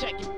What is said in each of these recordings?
Check it,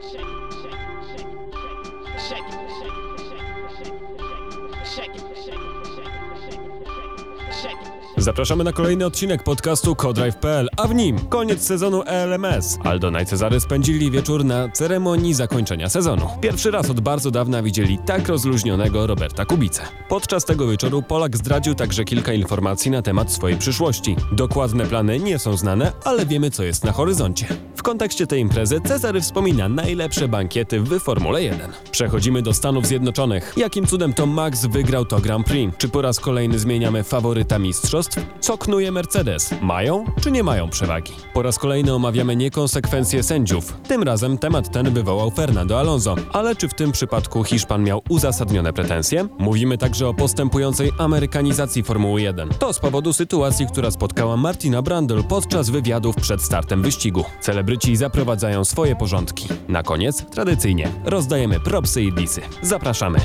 Zapraszamy na kolejny odcinek podcastu Codrive.pl, a w nim koniec sezonu ELMS. Aldona i Cezary spędzili wieczór na ceremonii zakończenia sezonu. Pierwszy raz od bardzo dawna widzieli tak rozluźnionego Roberta Kubicę. Podczas tego wieczoru Polak zdradził także kilka informacji na temat swojej przyszłości. Dokładne plany nie są znane, ale wiemy co jest na horyzoncie. W kontekście tej imprezy Cezary wspomina najlepsze bankiety w Formule 1. Przechodzimy do Stanów Zjednoczonych. Jakim cudem to Max wygrał to Grand Prix? Czy po raz kolejny zmieniamy faworyta mistrzostw? Co knuje Mercedes? Mają czy nie mają przewagi? Po raz kolejny omawiamy niekonsekwencje sędziów. Tym razem temat ten wywołał Fernando Alonso. Ale czy w tym przypadku Hiszpan miał uzasadnione pretensje? Mówimy także o postępującej amerykanizacji Formuły 1. To z powodu sytuacji, która spotkała Martina Brundle podczas wywiadów przed startem wyścigu. Celebryci zaprowadzają swoje porządki. Na koniec, tradycyjnie, rozdajemy propsy i disy. Zapraszamy!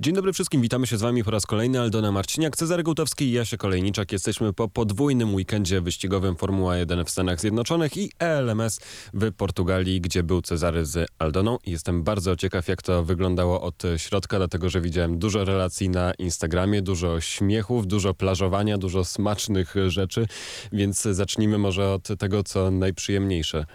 Dzień dobry wszystkim, witamy się z wami po raz kolejny. Aldona Marciniak, Cezary Gołtowski i Jasia Kolejniczak. Jesteśmy po podwójnym weekendzie wyścigowym Formuła 1 w Stanach Zjednoczonych i ELMS w Portugalii, gdzie był Cezary z Aldoną. Jestem bardzo ciekaw, jak to wyglądało od środka, dlatego że widziałem dużo relacji na Instagramie, dużo śmiechów, dużo plażowania, dużo smacznych rzeczy, więc zacznijmy może od tego, co najprzyjemniejsze.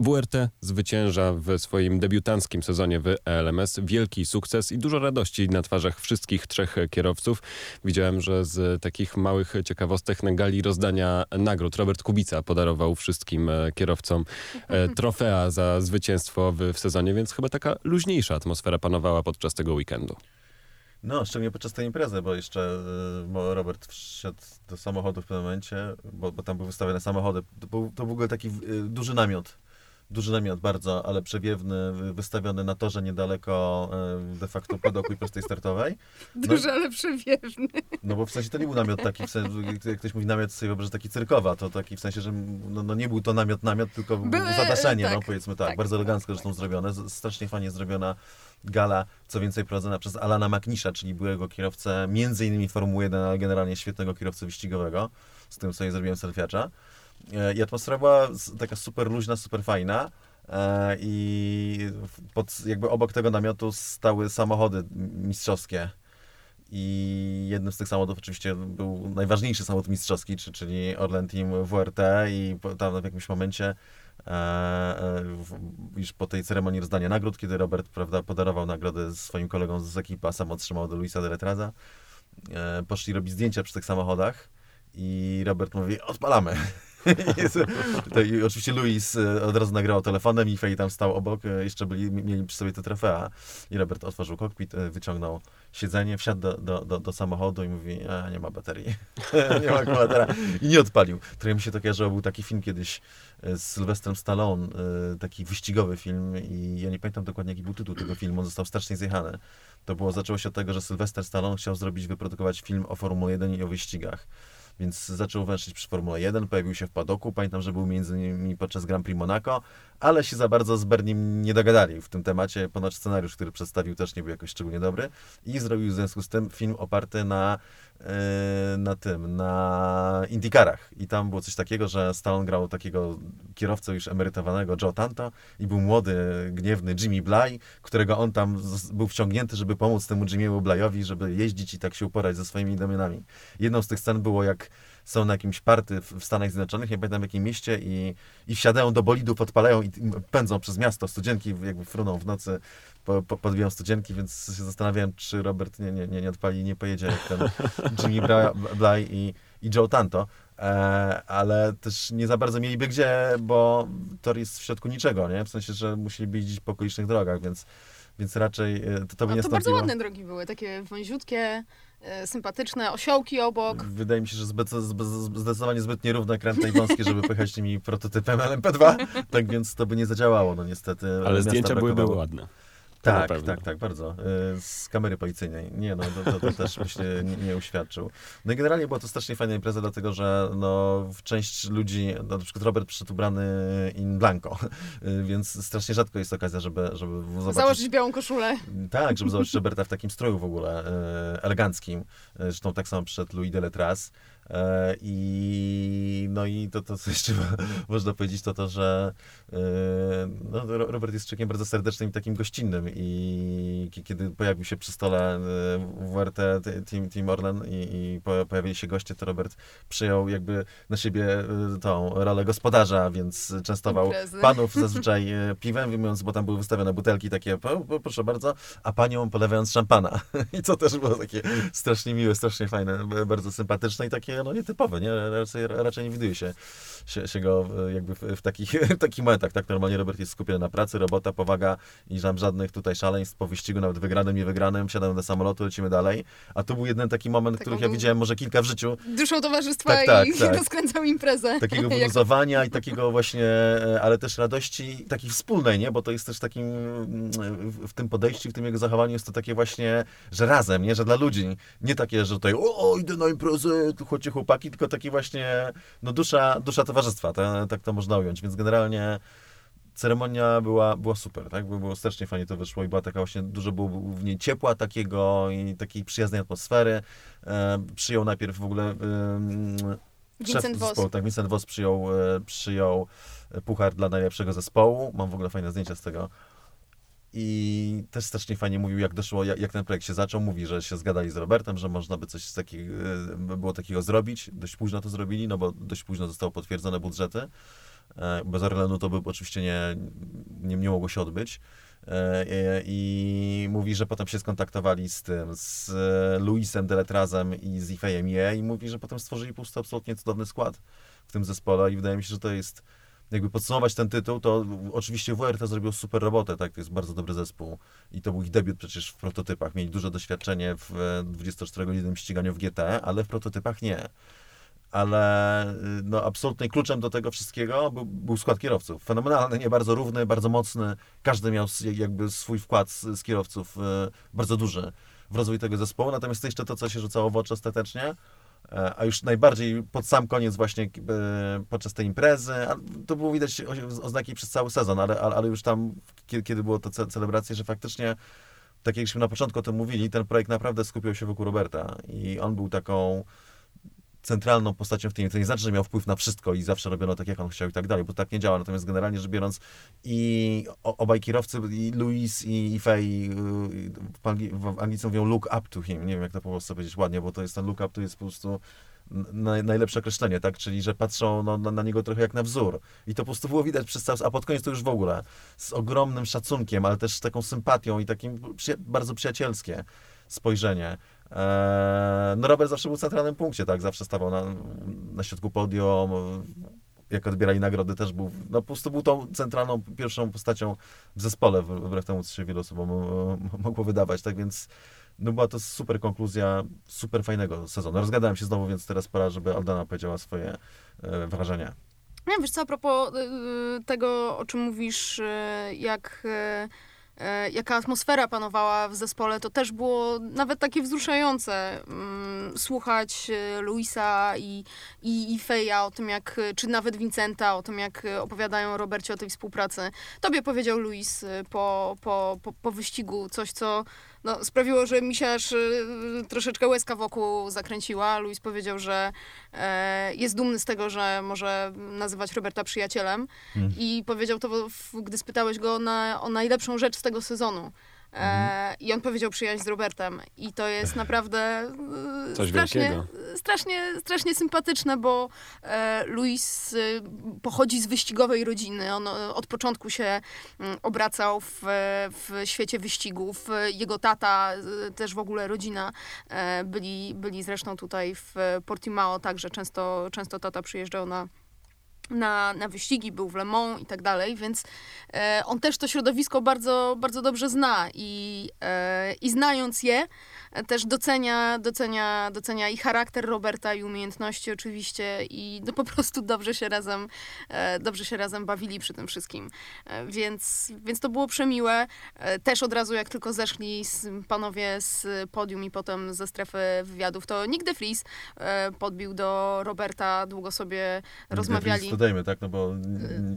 WRT zwycięża w swoim debiutanckim sezonie w ELMS. Wielki sukces i dużo radości na twarzach wszystkich trzech kierowców. Widziałem, że z takich małych ciekawostek na gali rozdania nagród Robert Kubica podarował wszystkim e, kierowcom e, trofea za zwycięstwo w, w sezonie, więc chyba taka luźniejsza atmosfera panowała podczas tego weekendu. No, szczególnie podczas tej imprezy, bo jeszcze bo Robert wszedł do samochodu w pewnym momencie, bo, bo tam były wystawione samochody. To był, to był w ogóle taki duży namiot. Duży namiot bardzo, ale przewiewny, wy- wystawiony na torze niedaleko y, de facto padoku i prostej startowej. Duży, ale przewiewny. No bo w sensie to nie był namiot taki, w sensie, jak ktoś mówi namiot sobie wyobraża taki cyrkowa, to taki w sensie, że no, no nie był to namiot, namiot, tylko Były, zadaszenie, tak, no powiedzmy tak, tak, bardzo elegancko tak. zresztą zrobione, strasznie fajnie zrobiona gala, co więcej prowadzona przez Alana McNisha, czyli byłego kierowcę między innymi Formuły 1, ale generalnie świetnego kierowcę wyścigowego, z którym sobie zrobiłem selfiacza. E, I atmosfera była taka super luźna, super fajna. E, I pod, jakby obok tego namiotu stały samochody mistrzowskie. I jednym z tych samochodów oczywiście był najważniejszy samochód mistrzowski, czy- czyli Orlen Team WRT i tam w jakimś momencie e, już po tej ceremonii rozdania nagród, kiedy Robert prawda, podarował nagrodę swoim kolegom z ekipy, a sam otrzymał do Luisa de Retraza, poszli robić zdjęcia przy tych samochodach i Robert mówi, odpalamy. I oczywiście Luis e, od razu nagrał telefonem i Fej tam stał obok, e, jeszcze byli, mieli przy sobie te trofea. I Robert otworzył kokpit, e, wyciągnął siedzenie, wsiadł do, do, do, do samochodu i mówi, a, nie ma baterii, nie ma akumulatora i nie odpalił. Trochę mi się to kojarzyło, był taki film kiedyś e, z Sylwestrem Stallone, e, taki wyścigowy film i ja nie pamiętam dokładnie jaki był tytuł tego filmu, on został strasznie zjechany. To było, zaczęło się od tego, że Sylwester Stallone chciał zrobić, wyprodukować film o Formule 1 i o wyścigach. Więc zaczął węszyć przy Formule 1, pojawił się w padoku, pamiętam, że był między innymi podczas Grand Prix Monaco, ale się za bardzo z Bernim nie dogadali w tym temacie. Ponoć scenariusz, który przedstawił też nie był jakoś szczególnie dobry i zrobił w związku z tym film oparty na, na tym, na Indykarach. I tam było coś takiego, że Stallone grał takiego kierowcę już emerytowanego Joe Tanto i był młody, gniewny Jimmy Bly, którego on tam był wciągnięty, żeby pomóc temu Jimmy'emu Blyowi, żeby jeździć i tak się uporać ze swoimi domionami. Jedną z tych scen było, jak są na jakimś party w Stanach Zjednoczonych, nie pamiętam w jakim mieście i, i wsiadają do bolidów, odpalają i pędzą przez miasto. Studzienki jakby fruną w nocy, po, po, podbiją studzienki, więc się zastanawiałem, czy Robert nie, nie, nie, nie odpali i nie pojedzie jak ten Jimmy Bly i, i Joe Tanto. E, ale też nie za bardzo mieliby gdzie, bo tor jest w środku niczego, nie? W sensie, że musieliby jeździć po okolicznych drogach, więc, więc raczej e, to, to by No nie to bardzo ładne drogi były, takie wąziutkie, e, sympatyczne, osiołki obok. Wydaje mi się, że zbyt, zbyt, zdecydowanie zbyt nierówne, kręte i wąskie, żeby pojechać tymi prototypem LMP2, tak więc to by nie zadziałało, no niestety. Ale zdjęcia były, były ładne. Tak, pewno. tak, tak, bardzo. Y, Z kamery policyjnej. Nie, no to, to, to też myślę nie, nie uświadczył. No i generalnie była to strasznie fajna impreza, dlatego że no, część ludzi, no, na przykład Robert przyszedł ubrany in blanco, y, więc strasznie rzadko jest okazja, żeby, żeby zobaczyć... Założyć białą koszulę. Tak, żeby zobaczyć Roberta w takim stroju w ogóle e, eleganckim. Zresztą tak samo przyszedł Louis Deletras. E, I no i to, to co jeszcze można powiedzieć, to to, że yy, no, Ro- Robert jest człowiekiem bardzo serdecznym i takim gościnnym i ki- kiedy pojawił się przy stole yy, WRT Team, Team Orlen i, i po- pojawili się goście, to Robert przyjął jakby na siebie tą rolę gospodarza, więc częstował Imprezy. panów zazwyczaj piwem, mówiąc, bo tam były wystawione butelki takie, "Po- po- proszę bardzo, a panią polewając szampana. I to też było takie strasznie miłe, strasznie fajne, bardzo sympatyczne i takie no nietypowe, nie? Raczej, raczej nie widuje się, się, się go e, jakby w, w, takich, takich momentach. Tak normalnie Robert jest skupiony na pracy, robota, powaga i tam żadnych tutaj szaleństw po wyścigu, nawet wygranym, nie wygranym, siadamy do samolotu, lecimy dalej. A tu był jeden taki moment, Tak, których ja widziałem może kilka w życiu, Duszą towarzystwa Tak, tak, i tak. rozkręcał imprezę. takiego wyluzowania i takiego właśnie, e, ale też radości takiej wspólnej, nie? Bo to jest też takim, w, tym podejściu, w tym jego zachowaniu jest to takie właśnie, że razem, nie? Że dla ludzi. Nie takie, że tutaj o, o idę na imprezę, tu chodźcie chłopaki, tylko taki właśnie, no dusza, dusza towarzystwa, ta, tak to można ująć. Więc generalnie ceremonia była, była super, tak? Było, strasznie fajnie to wyszło i była taka właśnie, dużo było w niej ciepła takiego i takiej przyjaznej atmosfery. E, przyjął najpierw w ogóle em, Vincent szef Voss. tak, Vincent Voss przyjął, e, przyjął puchar dla najlepszego zespołu. Mam w ogóle fajne zdjęcia z tego. I też strasznie fajnie mówił, jak doszło, jak, jak ten projekt się zaczął. Mówi, że się zgadali z Robertem, że można by coś takiego, było takiego zrobić. Dość późno to zrobili, no bo dość późno zostało potwierdzone budżety. E, Bez Orlenu to by oczywiście nie, nie, nie mogło się odbyć. E, e, I mówi, że potem się skontaktowali z tym, z Luisem Deletrazem i z Ifejem Je i mówi, że potem stworzyli po prostu absolutnie cudowny skład w tym zespole i wydaje mi się, że to jest, jakby podsumować ten tytuł, to oczywiście WRT zrobił super robotę, tak, to jest bardzo dobry zespół i to był ich debiut przecież w prototypach, mieli duże doświadczenie w e, 24-godzinnym ściganiu w GT, ale w prototypach nie ale y, no, absolutnie kluczem do tego wszystkiego był, był skład kierowców. Fenomenalny, nie bardzo równy, bardzo mocny. Każdy miał jakby swój wkład z, z kierowców y, bardzo duży w rozwój tego zespołu. Natomiast to jeszcze to, co się rzucało w oczy ostatecznie, e, a już najbardziej pod sam koniec właśnie y, podczas tej imprezy, to było widać oznaki przez cały sezon, ale, ale już tam, kiedy, było to ce- celebracje, że faktycznie tak jakśmy na początku o tym mówili, ten projekt naprawdę skupiał się wokół Roberta i on był taką centralną postacią w tym. To nie znaczy, że miał wpływ na wszystko i zawsze robiono tak, jak on chciał i tak dalej, bo tak nie działa. Natomiast generalnie rzecz biorąc i obaj kierowcy, i Louis i, i Faye, yy, w, Angli- w Anglicy mówią look up to him. Nie wiem, jak to po polsku powiedzieć ładnie, bo to jest ten look up to jest po prostu najlepsze określenie, tak? Czyli, że patrzą no, na, na niego trochę jak na wzór. I to po prostu było widać przez cały, a pod koniec to już w ogóle z ogromnym szacunkiem, ale też z taką sympatią i takim bardzo przyjacielskie spojrzenie. Eee, no Robert zawsze był w centralnym punkcie, tak? Zawsze stawał na, na środku podium. Jak odbierali nagrody, też był. No po prostu był tą centralną pierwszą postacią w zespole, wbrew temu, co się wielu osobom e, mogło wydawać. Tak więc no była to super konkluzja super fajnego sezonu. Rozgadałem się znowu, więc teraz pora, żeby Aldana powiedziała swoje e, wrażenia. Nie, wiesz co, a propos y, tego, o czym mówisz, y, jak, jaka atmosfera panowała w zespole, to też było nawet takie wzruszające mm, słuchać y, Luisa i, i, i Feja o tym, jak, czy nawet Vincenta, o tym, jak opowiadają Robercie o tej współpracy. Tobie powiedział Luis y, po, po, po, po wyścigu coś, co no, sprawiło, że mi się aż y, troszeczkę łezka wokół zakręciła. Luis powiedział, że e, jest dumny z tego, że może nazywać Roberta przyjacielem Mm. i powiedział to, gdy spytałeś go na, o najlepszą rzecz z tego sezonu. E, I on powiedział przyjaźń z Robertem. I to jest naprawdę e, Coś strasznie, wielkiego. strasznie, strasznie sympatyczne, bo e, Luis e, pochodzi z wyścigowej rodziny. On od początku się mm, obracał w, w świecie wyścigów. Jego tata, e, też w ogóle rodzina, byli, byli zresztą tutaj w Portimao, także często, często tata przyjeżdżał na, na, na wyścigi, był w Le Mans i tak dalej, więc e, on też to środowisko bardzo, bardzo dobrze zna i, e, i znając je, e, też docenia, docenia, docenia i charakter Roberta i umiejętności oczywiście i no po prostu dobrze się razem, e, dobrze się razem bawili przy tym wszystkim. E, więc, więc to było przemiłe. Też od razu jak tylko zeszli panowie z podium i potem ze strefy wywiadów, to Nick de Vries podbił do Roberta, długo sobie rozmawiali. Dodajmy, tak? No bo...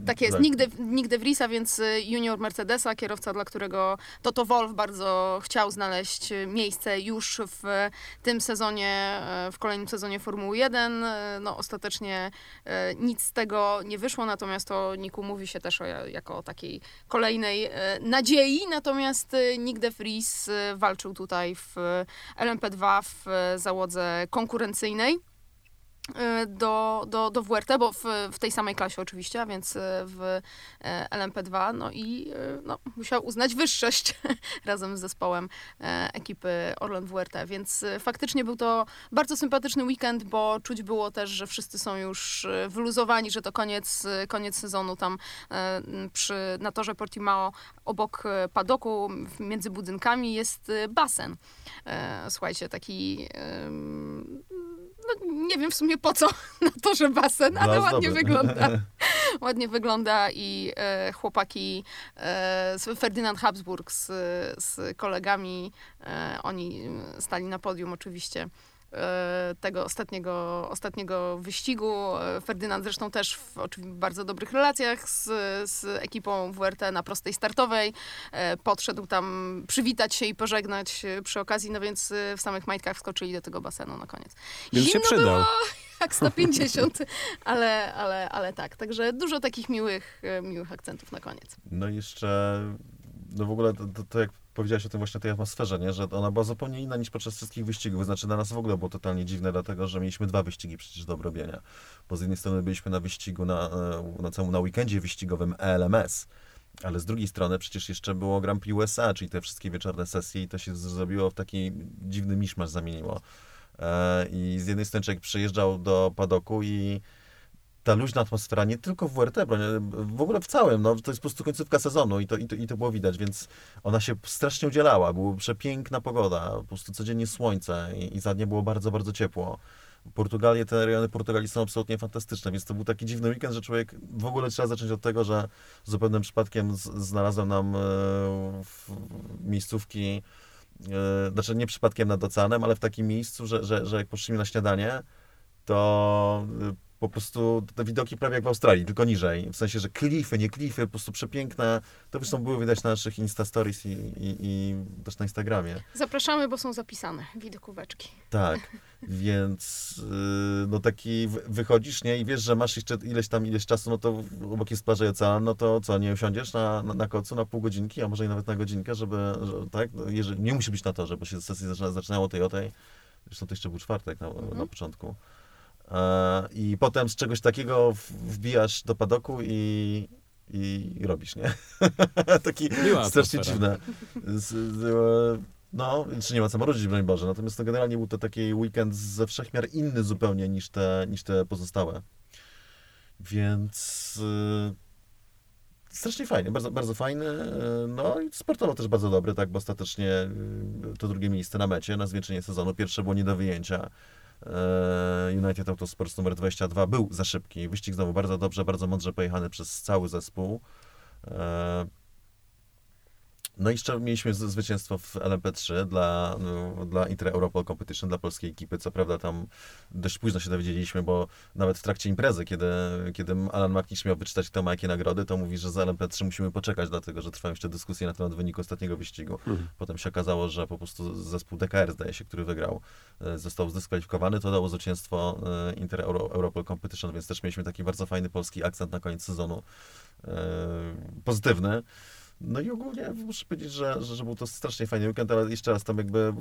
Tak jest, nigdy, nigdy Vriesa, więc y, junior Mercedesa, kierowca, dla którego Toto Wolf bardzo chciał znaleźć y, miejsce już w tym sezonie, y, w kolejnym sezonie Formuły 1. Y, No ostatecznie y, nic z tego nie wyszło, natomiast o Niku mówi się też o, jako o takiej kolejnej y, nadziei, natomiast y, Nick de Vries y, walczył tutaj w LMP2 w y, załodze konkurencyjnej y, do, do, do WRT, bo w, w tej samej klasie oczywiście, a więc y, w e, LMP2, no i y, no, musiał uznać wyższość razem z zespołem ekipy Orlen WRT, więc y, faktycznie był to bardzo sympatyczny weekend, bo czuć było też, że wszyscy są już y, wyluzowani, że to koniec, y, koniec sezonu tam przy, na torze Portimao obok padoku między budynkami jest y, basen. Słuchajcie, taki no, nie wiem w sumie po co na torze basen, ale ładnie ozdoby. wygląda. ładnie wygląda i e, chłopaki e, Ferdynand Habsburg z, z kolegami, e, oni stali na podium oczywiście tego ostatniego, ostatniego wyścigu. E, Ferdynand zresztą też w bardzo dobrych relacjach z, z ekipą WRT na prostej startowej. E, Podszedł tam przywitać się i pożegnać e, przy okazji, no więc e, w samych majtkach wskoczyli do tego basenu na koniec. Więc się przydał. było jak 150, ale, ale, ale tak. Także dużo takich miłych, e, miłych akcentów na koniec. No i jeszcze, no w ogóle to, to, to jak powiedziałeś o tym właśnie tej atmosferze, nie? że ona była zupełnie inna niż podczas wszystkich wyścigów. Znaczy dla nas w ogóle było totalnie dziwne, dlatego że mieliśmy dwa wyścigi przecież do obrobienia. Bo z jednej strony byliśmy na wyścigu, na, e, na całym na weekendzie wyścigowym ELMS, ale z drugiej strony przecież jeszcze było Grand Prix USA, czyli te wszystkie wieczorne sesje i to się zrobiło w taki dziwny miszmasz zamieniło. E, I z jednej strony człowiek przyjeżdżał do padoku i ta luźna atmosfera, nie tylko w WRT, w ogóle w całym, no, to jest po prostu końcówka sezonu i to, i, to, i to było widać, więc ona się strasznie udzielała, była przepiękna pogoda, po prostu codziennie słońce i, i za dnie było bardzo, bardzo ciepło. Portugalię, te rejony Portugalii są absolutnie fantastyczne, więc to był taki dziwny weekend, że człowiek, w ogóle trzeba zacząć od tego, że zupełnym przypadkiem z, znalazłem nam e, miejscówki, e, znaczy nie przypadkiem nad oceanem, ale w takim miejscu, że, że, że jak poszliśmy na śniadanie, to y, po prostu te widoki prawie jak w Australii, tylko niżej. W sensie, że klify, nie klify, po prostu przepiękne. To zresztą było widać na naszych Insta Stories i, i, i też na Instagramie. Zapraszamy, bo są zapisane widokóweczki. Tak, więc y, no taki wychodzisz, nie, i wiesz, że masz jeszcze ileś tam, ileś czasu, no to obok jest plaża i ocean, no to co, nie usiądziesz na, na, na kocu na pół godzinki, a może i nawet na godzinkę, żeby, że, tak, no, jeżeli, nie musi być na torze, bo się sesje zaczyna, zaczynało tej o tej, zresztą to jeszcze był czwartek na, na początku. E, I potem z czegoś takiego wbijasz do padoku i, i robisz, nie? Taki Miła strasznie dziwne. E, no, czy nie ma co marudzić, broń Boże. Natomiast to generalnie był to taki weekend ze wszechmiar inny zupełnie niż te, niż te pozostałe. Więc y, strasznie fajny, bardzo, bardzo fajny. No i sportowo też bardzo dobry, tak, bo ostatecznie to drugie miejsce na mecie na zwieńczenie sezonu. Pierwsze było nie do wyjęcia. E, United Autosports numer 22 był za szybki. Wyścig znowu bardzo dobrze, bardzo mądrze pojechany przez cały zespół. No i jeszcze mieliśmy zwycięstwo w LMP3 dla, no, dla Inter Europol Competition, dla polskiej ekipy. Co prawda tam dość późno się dowiedzieliśmy, bo nawet w trakcie imprezy, kiedy, kiedy Alan McNish miał wyczytać kto ma jakie nagrody, to mówi, że za LMP3 musimy poczekać, dlatego że trwają jeszcze dyskusje na temat wyniku ostatniego wyścigu. Potem się okazało, że po prostu zespół DKR, zdaje się, który wygrał, e, został zdyskwalifikowany. To dało zwycięstwo e, Inter Euro, Europol Competition, więc też mieliśmy taki bardzo fajny polski akcent na koniec sezonu. E, Pozytywny. No i ogólnie muszę powiedzieć, że, że, że był to strasznie fajny weekend, ale jeszcze raz tam jakby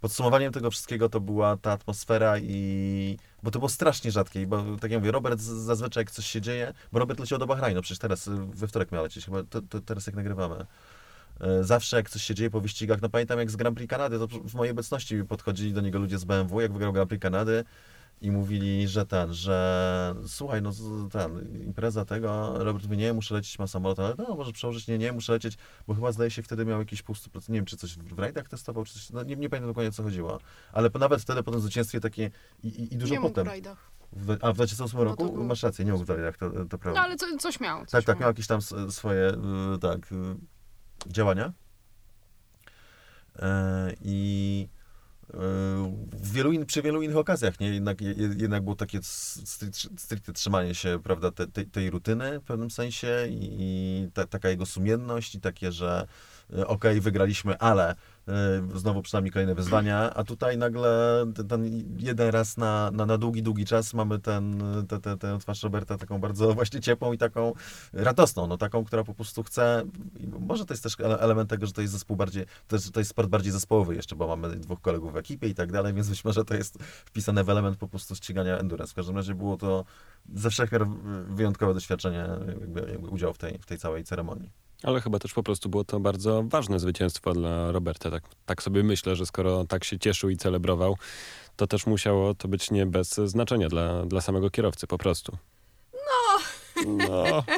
podsumowaniem tego wszystkiego to była ta atmosfera i... Bo to było strasznie rzadkie, bo tak jak mówię, Robert zazwyczaj jak coś się dzieje, bo Robert leciał do Bahrajnu, przecież teraz y, we wtorek miał lecieć, chyba to, to teraz jak nagrywamy. E, Zawsze jak coś się dzieje po wyścigach, no pamiętam jak z Grand Prix Kanady, to w mojej obecności podchodzili do niego ludzie z BMW, jak wygrał Grand Prix Kanady i mówili, że ten, że słuchaj, no ten, impreza tego, Robert mówi, nie, muszę lecieć, ma samolot, ale no może przełożyć, nie, nie, muszę lecieć, bo chyba zdaje się wtedy miał jakiś procent, nie wiem, czy coś w rajdach testował, czy coś, no nie, nie pamiętam dokładnie o co chodziło, ale po- nawet wtedy po tym zwycięstwie takie i, i, i dużo nie mógł potem. rajdach. W, a w 2008 No roku był- masz rację, nie mógł w rajdach, to, to prawda. No ale co, coś miał. Coś Tak, tak, miał jakieś tam swoje, y, tak, y, działania. E, I w wielu in, przy wielu innych okazjach, nie? Jednak, je- jednak było takie stri- stricte trzymanie się, prawda, te, tej, tej rutyny w pewnym sensie i, i ta, taka jego sumienność i takie, że e, okej, wygraliśmy, ale znowu przynajmniej kolejne wyzwania, a tutaj nagle ten, jeden raz na, na, na długi, długi czas mamy ten, te, te, tę twarz Roberta taką bardzo właśnie ciepłą i taką radosną, no taką, która po prostu chce, może to jest też ele- element tego, że to jest zespół bardziej, to jest, to jest sport bardziej zespołowy jeszcze, bo mamy dwóch kolegów w ekipie i tak dalej, więc być może to jest wpisane w element po prostu ścigania endurance. W każdym razie było to ze wszech miar wyjątkowe doświadczenie, jakby, jakby udział w tej, w tej całej ceremonii. Ale chyba też po prostu było to bardzo ważne zwycięstwo dla Roberta. Tak, tak sobie myślę, że skoro tak się cieszył i celebrował, to też musiało to być nie bez znaczenia dla, dla samego kierowcy po prostu. No. No.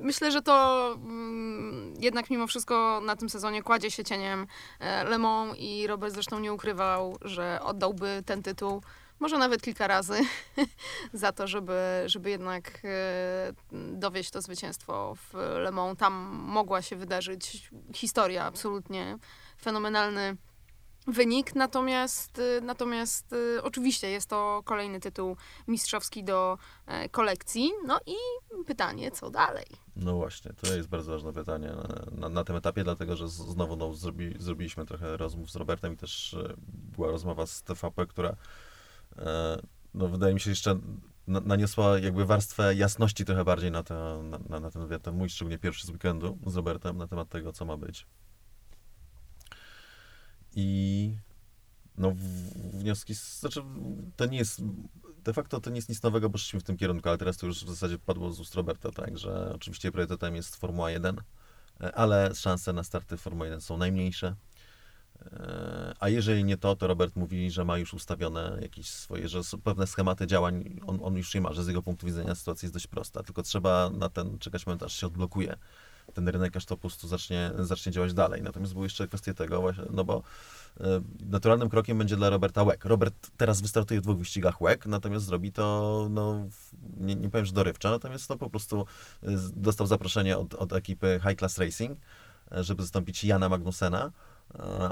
Myślę, że to mm, jednak mimo wszystko na tym sezonie kładzie się cieniem e, Le Mans i Robert zresztą nie ukrywał, że oddałby ten tytuł może nawet kilka razy za to, żeby, żeby jednak e, dowieść to zwycięstwo w Le Mans. Tam mogła się wydarzyć historia absolutnie fenomenalny wynik, natomiast, y, natomiast y, oczywiście jest to kolejny tytuł mistrzowski do e, kolekcji. No i pytanie, co dalej? No właśnie, to jest bardzo ważne pytanie na, na, na tym etapie, dlatego że znowu no, zrobi, zrobiliśmy trochę rozmów z Robertem i też e, była rozmowa z TVP, która e, no, wydaje mi się jeszcze na, naniosła jakby warstwę jasności trochę bardziej na, te, na, na, ten wywiad, ten mój szczególnie pierwszy z weekendu z Robertem na temat tego, co ma być. I no wnioski, znaczy to nie jest, de facto to nie jest nic nowego, bo szliśmy w tym kierunku, ale teraz to już w zasadzie padło z ust Roberta, tak, że oczywiście priorytetem jest Formuła 1, e, ale szanse na starty w Formuła 1 są najmniejsze. E, A jeżeli nie to, to Robert mówi, że ma już ustawione jakieś swoje, że pewne schematy działań on, on już nie ma, że z jego punktu widzenia sytuacja jest dość prosta, tylko trzeba na ten czekać moment, aż się odblokuje ten rynek, aż to po prostu zacznie, zacznie działać dalej. Natomiast były jeszcze kwestie tego właśnie, no bo e, naturalnym krokiem będzie dla Roberta łek. Robert teraz wystartuje w dwóch wyścigach łek, natomiast zrobi to, no, nie, nie powiem, że dorywczo, natomiast to po prostu e, dostał zaproszenie od, od ekipy High Class Racing, żeby zastąpić Jana Magnusena,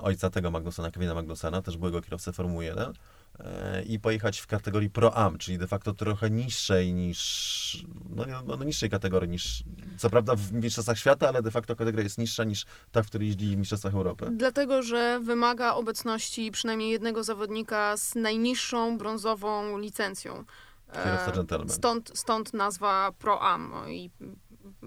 ojca tego Magnusena, Kevina Magnusena, też byłego kierowcę Formuły 1 e, i pojechać w kategorii Pro Am, czyli de facto trochę niższej niż, no, nie- no niższej kategorii niż, co prawda w Mistrzostwach Świata, ale de facto kategoria jest niższa niż ta, w której jeździli w Mistrzostwach Europy. Dlatego, że wymaga obecności przynajmniej jednego zawodnika z najniższą brązową licencją. E, Kierowca gentleman. Stąd, stąd nazwa Pro Am no i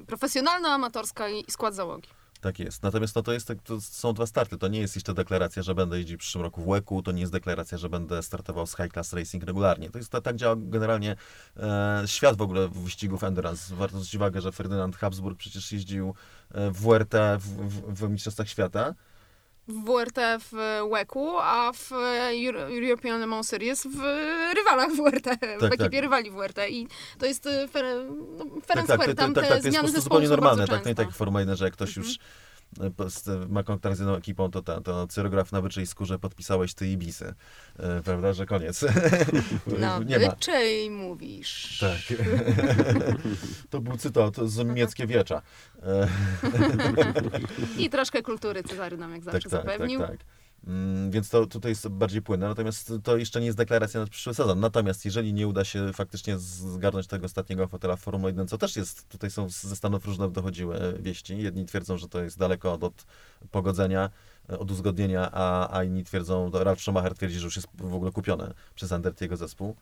profesjonalna, amatorska i skład załogi. Tak jest. Natomiast no, to, jest, tak- to są dwa starty. To nie jest jeszcze deklaracja, że będę jeździł w przyszłym roku w łeku, to nie jest deklaracja, że będę startował z High Class Racing regularnie. To jest, tak działa generalnie e, świat w ogóle wyścigów endurance. Warto zwrócić uwagę, że Ferdynand Habsburg przecież jeździł e, w WRT w, w, w Mistrzostwach Świata. W WRT w łeku, a w Euro- European Le Mans Series w rywalach WRT, w ekipie tak. rywali WRT. I to jest e, fair, no, fair Tak, and tak, square. to, to, Tam tak, te tak, to jest zmiany zespołu zupełnie normalne. Tak, nie tak jak często. w Formule 1, że jak ktoś Mhm. już ma kontakt z jedną ekipą, to, ta, to cyrograf na byczej skórze podpisałeś ty i bisy. E, prawda, że koniec. Na nie ma. byczej mówisz. Tak. to był cytat z niemieckie wiecza. E, I troszkę kultury Cezary nam jak zawsze tak, tak, tak, zapewnił. tak. Mm, Więc to tutaj jest bardziej płynne, natomiast to jeszcze nie jest deklaracja na przyszły sezon. Natomiast jeżeli nie uda się faktycznie zgarnąć tego ostatniego fotela w Formule 1, co też jest, tutaj są ze Stanów różne dochodziły wieści. Jedni twierdzą, że to jest daleko od, od pogodzenia, od uzgodnienia, a, a inni twierdzą, Ralf Schumacher twierdzi, że już jest w ogóle kupione przez Andert jego zespół.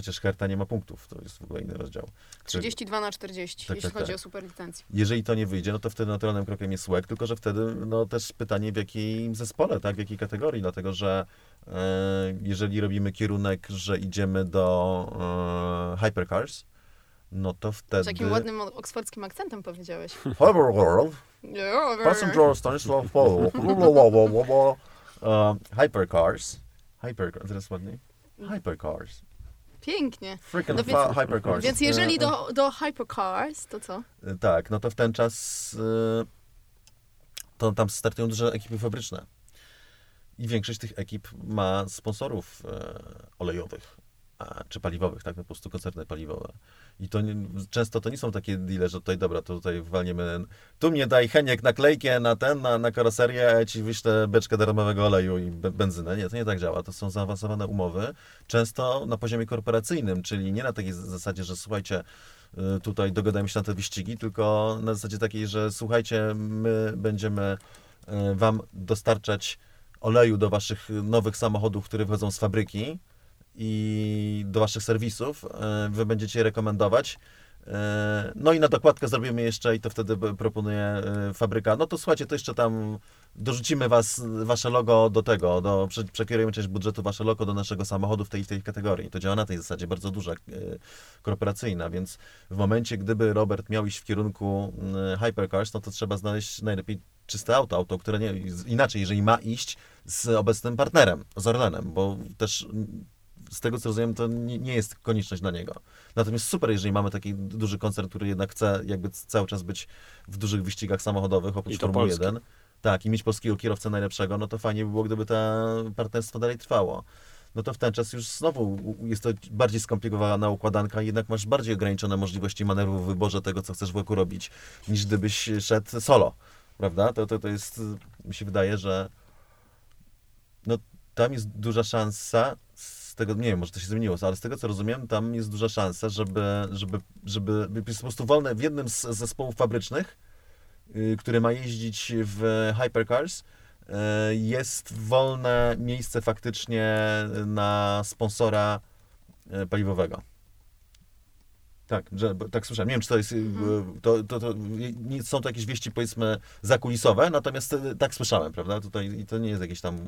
Chociaż Herta nie ma punktów, to jest w ogóle inny rozdział. 32 na 40, Tak, jeśli tak, chodzi tak. o superlicencję. Jeżeli to nie wyjdzie, no to wtedy naturalnym krokiem jest łek, tylko że wtedy no też pytanie w jakim zespole, tak, w jakiej kategorii, dlatego że e, jeżeli robimy kierunek, że idziemy do e, hypercars, no to wtedy... Z jakim ładnym oksfordzkim akcentem powiedziałeś. Hyperworld, passenger Stanisław Paweł, hypercars, hypercars, teraz ładniej? Hypercars, Pięknie. freaking No więc- hypercars. Więc E, jeżeli e, do, do Hypercars, to co? Y, Tak, no to w ten czas to tam startują duże ekipy fabryczne. I większość tych ekip ma sponsorów e, olejowych. Czy paliwowych, tak, po prostu koncerny paliwowe. I to nie, często to nie są takie deale, że tutaj, dobra, to tutaj walniemy, tu mnie daj Heniek naklejkę na ten, na, na karoserię, a ja ci wyślę beczkę darmowego oleju i be, benzynę. Nie, to nie tak działa. To są zaawansowane umowy, często na poziomie korporacyjnym, czyli nie na takiej zasadzie, że słuchajcie, y, tutaj dogadajmy się na te wyścigi, tylko na zasadzie takiej, że słuchajcie, my będziemy y, wam dostarczać oleju do waszych nowych samochodów, które wychodzą z fabryki i do waszych serwisów. E, Wy będziecie je rekomendować. E, No i na dokładkę zrobimy jeszcze i to wtedy proponuje fabryka. No to słuchajcie, to jeszcze tam dorzucimy was, wasze logo do tego, do, prze- przekierujemy część budżetu wasze logo do naszego samochodu w tej, tej kategorii. To działa na tej zasadzie, bardzo duża, e, korporacyjna, więc w momencie, gdyby Robert miał iść w kierunku mm, hypercars, no to trzeba znaleźć najlepiej czyste auto, auto, które nie, inaczej, jeżeli ma iść z obecnym partnerem, z Orlenem, bo też z tego co rozumiem, to nie, nie jest konieczność dla niego. Natomiast super, jeżeli mamy taki duży koncern, który jednak chce jakby cały czas być w dużych wyścigach samochodowych, oprócz Formuły polski. 1. Tak, i mieć polskiego kierowcę najlepszego, no to fajnie by było, gdyby to partnerstwo dalej trwało. No to w ten czas już znowu jest to bardziej skomplikowana układanka, jednak masz bardziej ograniczone możliwości manewru w wyborze tego, co chcesz wokół robić, niż gdybyś szedł solo, prawda? To, to, to jest, mi się wydaje, że no tam jest duża szansa, tego, nie wiem, może to się zmieniło, ale z tego co rozumiem, tam jest duża szansa, żeby, żeby, żeby jest po prostu wolne w jednym z zespołów fabrycznych, y, który ma jeździć w hypercars, y, jest wolne miejsce faktycznie na sponsora y, paliwowego. Tak, że, tak słyszałem. Nie wiem, czy to jest. y, To, to, to, nie są to jakieś wieści, powiedzmy, zakulisowe, natomiast y, tak słyszałem, prawda? Tutaj i to nie jest jakieś tam.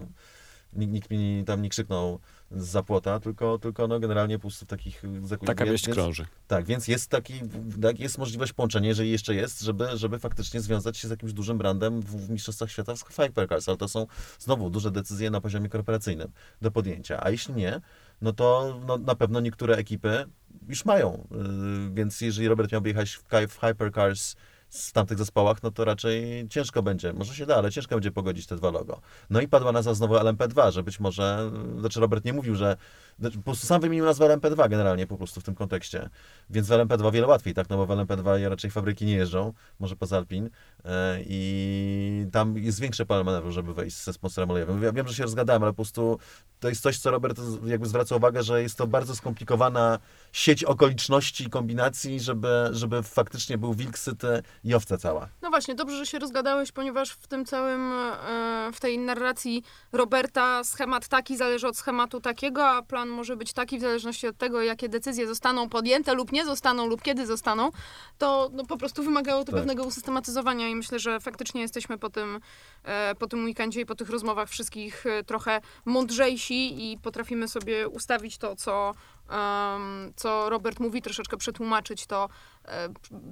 Nikt, nikt mi tam nie krzyknął z zapłota, tylko, tylko no generalnie po prostu takich zakulisowych. Taka wieść krąży. Tak, więc jest taki, tak, jest możliwość połączenia, jeżeli jeszcze jest, żeby, żeby faktycznie związać się z jakimś dużym brandem w, w Mistrzostwach Świata w Hypercars, ale to są znowu duże decyzje na poziomie korporacyjnym do podjęcia. A jeśli nie, no to no, na pewno niektóre ekipy już mają, yy, więc jeżeli Robert miałby jechać w, w Hypercars w tamtych zespołach, no to raczej ciężko będzie, może się da, ale ciężko będzie pogodzić te dwa logo. No i padła nazwa znowu LMP2, że być może, znaczy Robert nie mówił, że, znaczy po prostu sam wymienił nazwę LMP2 generalnie po prostu w tym kontekście, więc w LMP2 o wiele łatwiej, tak, no bo w LMP2 raczej fabryki nie jeżdżą, może poza Alpin e, i tam jest większe pole manewru, żeby wejść ze sponsorem olejowym. Ja wiem, że się rozgadałem, ale po prostu to jest coś, co Robert jakby zwraca uwagę, że jest to bardzo skomplikowana sieć okoliczności i kombinacji, żeby, żeby faktycznie był wilk syty i owca cała. No właśnie, dobrze, że się rozgadałeś, ponieważ w tym całym, e, w tej narracji Roberta schemat taki zależy od schematu takiego, a plan może być taki w zależności od tego, jakie decyzje zostaną podjęte lub nie zostaną, lub kiedy zostaną, to no, po prostu wymagało to Tak. pewnego usystematyzowania i myślę, że faktycznie jesteśmy po tym, e, po tym weekendzie i po tych rozmowach wszystkich e, trochę mądrzejsi i potrafimy sobie ustawić to, co, co Robert mówi, troszeczkę przetłumaczyć to, e,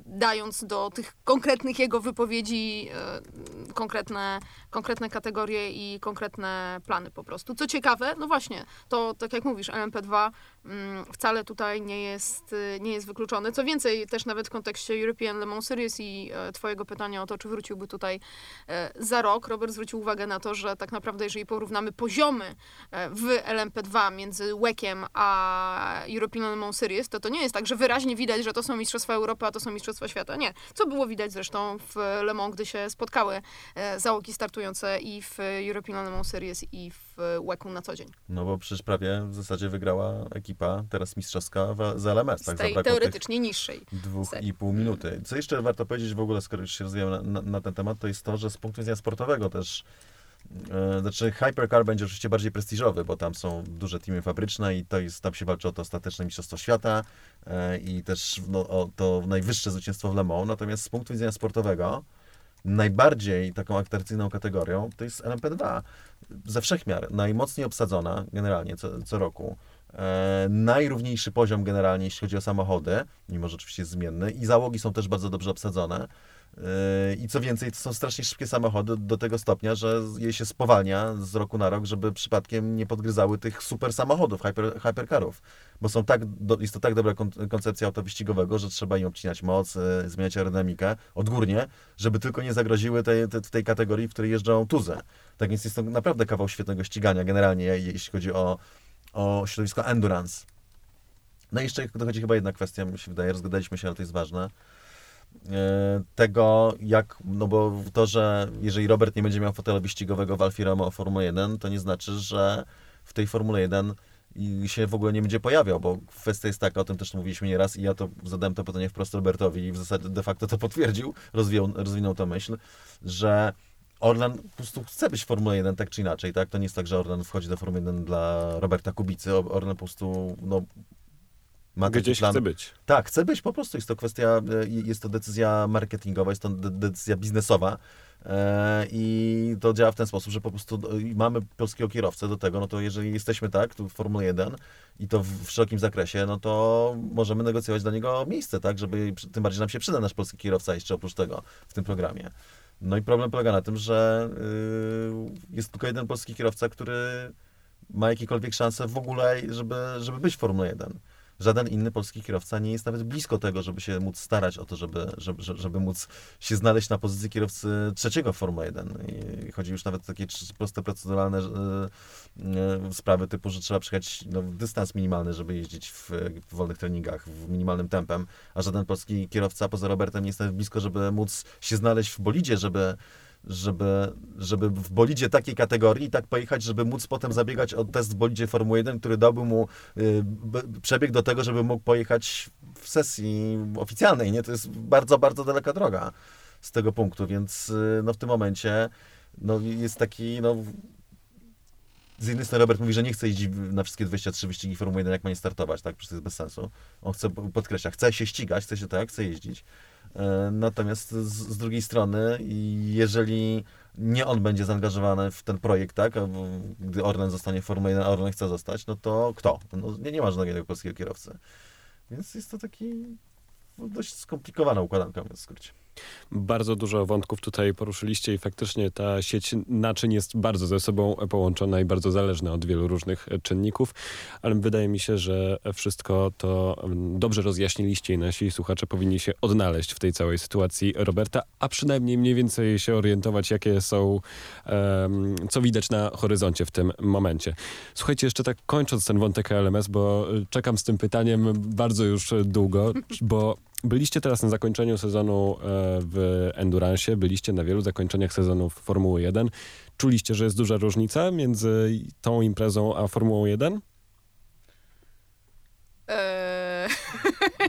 dając do tych konkretnych jego wypowiedzi e, konkretne, konkretne kategorie i konkretne plany po prostu. Co ciekawe, no właśnie, to tak jak mówisz, LMP2 mm, wcale tutaj nie jest, y, nie jest wykluczony. Co więcej, też nawet w kontekście European Le Mans Series i e, twojego pytania o to, czy wróciłby tutaj e, za rok, Robert zwrócił uwagę na to, że tak naprawdę jeżeli porównamy poziomy e, w LMP2 między WEC-iem a European Mans Series, to to nie jest tak, że wyraźnie widać, że to są Mistrzostwa Europy, a to są Mistrzostwa Świata. Nie. Co było widać zresztą w Le Mans, gdy się spotkały e, załogi startujące i w European Mans Series i w WEC-u na co dzień. No bo przecież prawie w zasadzie wygrała ekipa teraz mistrzowska z LMS. Z Tak, tej zabrakło tych teoretycznie niższej. dwóch serii. i pół minuty. Co jeszcze warto powiedzieć w ogóle, skoro już się rozwijamy na, na, na ten temat, to jest to, że z punktu widzenia sportowego też znaczy Hypercar będzie oczywiście bardziej prestiżowy, bo tam są duże teamy fabryczne i to jest, tam się walczy o to ostateczne mistrzostwo świata e, i też no, o to najwyższe zwycięstwo w Le Mans. Natomiast z punktu widzenia sportowego najbardziej taką atrakcyjną kategorią to jest LMP2. Ze wszechmiar, najmocniej obsadzona generalnie co, co roku. E, najrówniejszy poziom generalnie, jeśli chodzi o samochody, mimo że oczywiście jest zmienny, i załogi są też bardzo dobrze obsadzone. E, I co więcej, to są strasznie szybkie samochody do tego stopnia, że je się spowalnia z roku na rok, żeby przypadkiem nie podgryzały tych super samochodów, hyper, hypercarów. Bo są tak, jest to tak dobra kon, koncepcja auta wyścigowego, że trzeba im obcinać moc, e, zmieniać aerodynamikę odgórnie, żeby tylko nie zagroziły tej, te, w tej kategorii, w której jeżdżą tuzy. Tak więc jest to naprawdę kawał świetnego ścigania generalnie, je- jeśli chodzi o, o środowisko endurance. No i jeszcze dochodzi chyba jedna kwestia, mi się wydaje, rozgadaliśmy się, ale to jest ważne. E, Tego, jak, no bo to, że jeżeli Robert nie będzie miał fotela wyścigowego w Alfie Romeo Formuły 1, to nie znaczy, że w tej Formule 1 i się w ogóle nie będzie pojawiał, bo kwestia jest taka, o tym też mówiliśmy nieraz i ja to zadałem to pytanie wprost Robertowi i w zasadzie de facto to potwierdził, rozwijał, rozwinął tę myśl, że Orlan po prostu chce być w Formule 1 tak czy inaczej, tak? To nie jest tak, że Orlan wchodzi do Formuły 1 dla Roberta Kubicy, Orlan po prostu, no, ma Gdzieś plan. chce być. Tak, chce być po prostu. Jest to kwestia, e, jest to decyzja marketingowa, jest to de- decyzja biznesowa. E, I to działa w ten sposób, że po prostu e, mamy polskiego kierowcę do tego, no to jeżeli jesteśmy tak, tu w Formule 1 i to w, szerokim zakresie, no to możemy negocjować dla niego miejsce, tak, żeby tym bardziej nam się przyda nasz polski kierowca jeszcze oprócz tego w tym programie. No i problem polega na tym, że jest tylko jeden polski kierowca, który ma jakiekolwiek szanse w ogóle, żeby, żeby być w Formule 1 żaden inny polski kierowca nie jest nawet blisko tego, żeby się móc starać o to, żeby, żeby, żeby- móc się znaleźć na pozycji kierowcy trzeciego w Formule 1. I chodzi już nawet o takie proste proceduralne e, e, sprawy typu, że trzeba przejechać no, dystans minimalny, żeby jeździć w, w wolnych treningach, w minimalnym tempem, a żaden polski kierowca poza Robertem nie jest nawet blisko, żeby móc się znaleźć w bolidzie, żeby żeby, żeby w bolidzie takiej kategorii tak pojechać, żeby móc potem zabiegać o test w bolidzie Formuły 1, który dałby mu y, przebieg do tego, żeby mógł pojechać w sesji oficjalnej, nie? To jest bardzo, bardzo daleka droga z tego punktu, więc y, no w tym momencie no jest taki, no z jednej strony Robert mówi, że nie chce jeździć na wszystkie 23 wyścigi Formuły 1, jak ma nie startować, tak? Przecież to jest bez sensu. On chce, podkreśla, chce się ścigać, chce się tak, chce jeździć. E, Natomiast z, z drugiej strony, jeżeli nie on będzie zaangażowany w ten projekt, tak, gdy Orlen zostanie w Formule 1, a Orlen chce zostać, no to kto? No, nie, nie ma żadnego polskiego kierowcy. Więc jest to taki no, dość skomplikowana układanka, w skrócie. Bardzo dużo wątków tutaj poruszyliście i faktycznie ta sieć naczyń jest bardzo ze sobą połączona i bardzo zależna od wielu różnych czynników, ale wydaje mi się, że wszystko to mm, dobrze rozjaśniliście i nasi słuchacze powinni się odnaleźć w tej całej sytuacji Roberta, a przynajmniej mniej więcej się orientować, jakie są, co widać na horyzoncie w tym momencie. Słuchajcie, jeszcze tak kończąc ten wątek LMS, bo y, czekam z tym pytaniem bardzo już długo, bo byliście teraz na zakończeniu sezonu e, w Endurance, byliście na wielu zakończeniach sezonów Formuły 1. Czuliście, że jest duża różnica między tą imprezą a Formułą 1? Eee,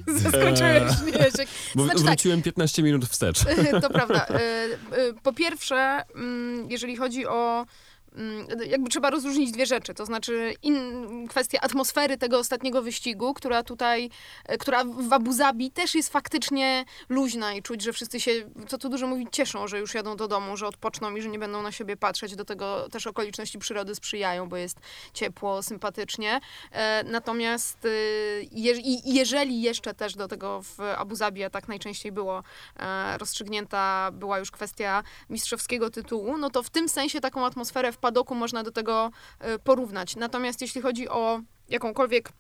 zaskoczyłeś mnie. Że... Znaczy tak, wróciłem 15 minut wstecz. to prawda. E, e, Po pierwsze, mm, jeżeli chodzi o jakby trzeba rozróżnić dwie rzeczy, to znaczy in, kwestia atmosfery tego ostatniego wyścigu, która tutaj, e, która w Abu Zabi też jest faktycznie luźna i czuć, że wszyscy się, co tu dużo mówić, cieszą, że już jadą do domu, że odpoczną i że nie będą na siebie patrzeć. Do tego też okoliczności przyrody sprzyjają, bo jest ciepło, sympatycznie. E, Natomiast e, je, jeżeli jeszcze też do tego w Abu Zabi, a tak najczęściej było, rozstrzygnięta była już kwestia mistrzowskiego tytułu, no to w tym sensie taką atmosferę w padoku można do tego e, porównać. Natomiast jeśli chodzi o jakąkolwiek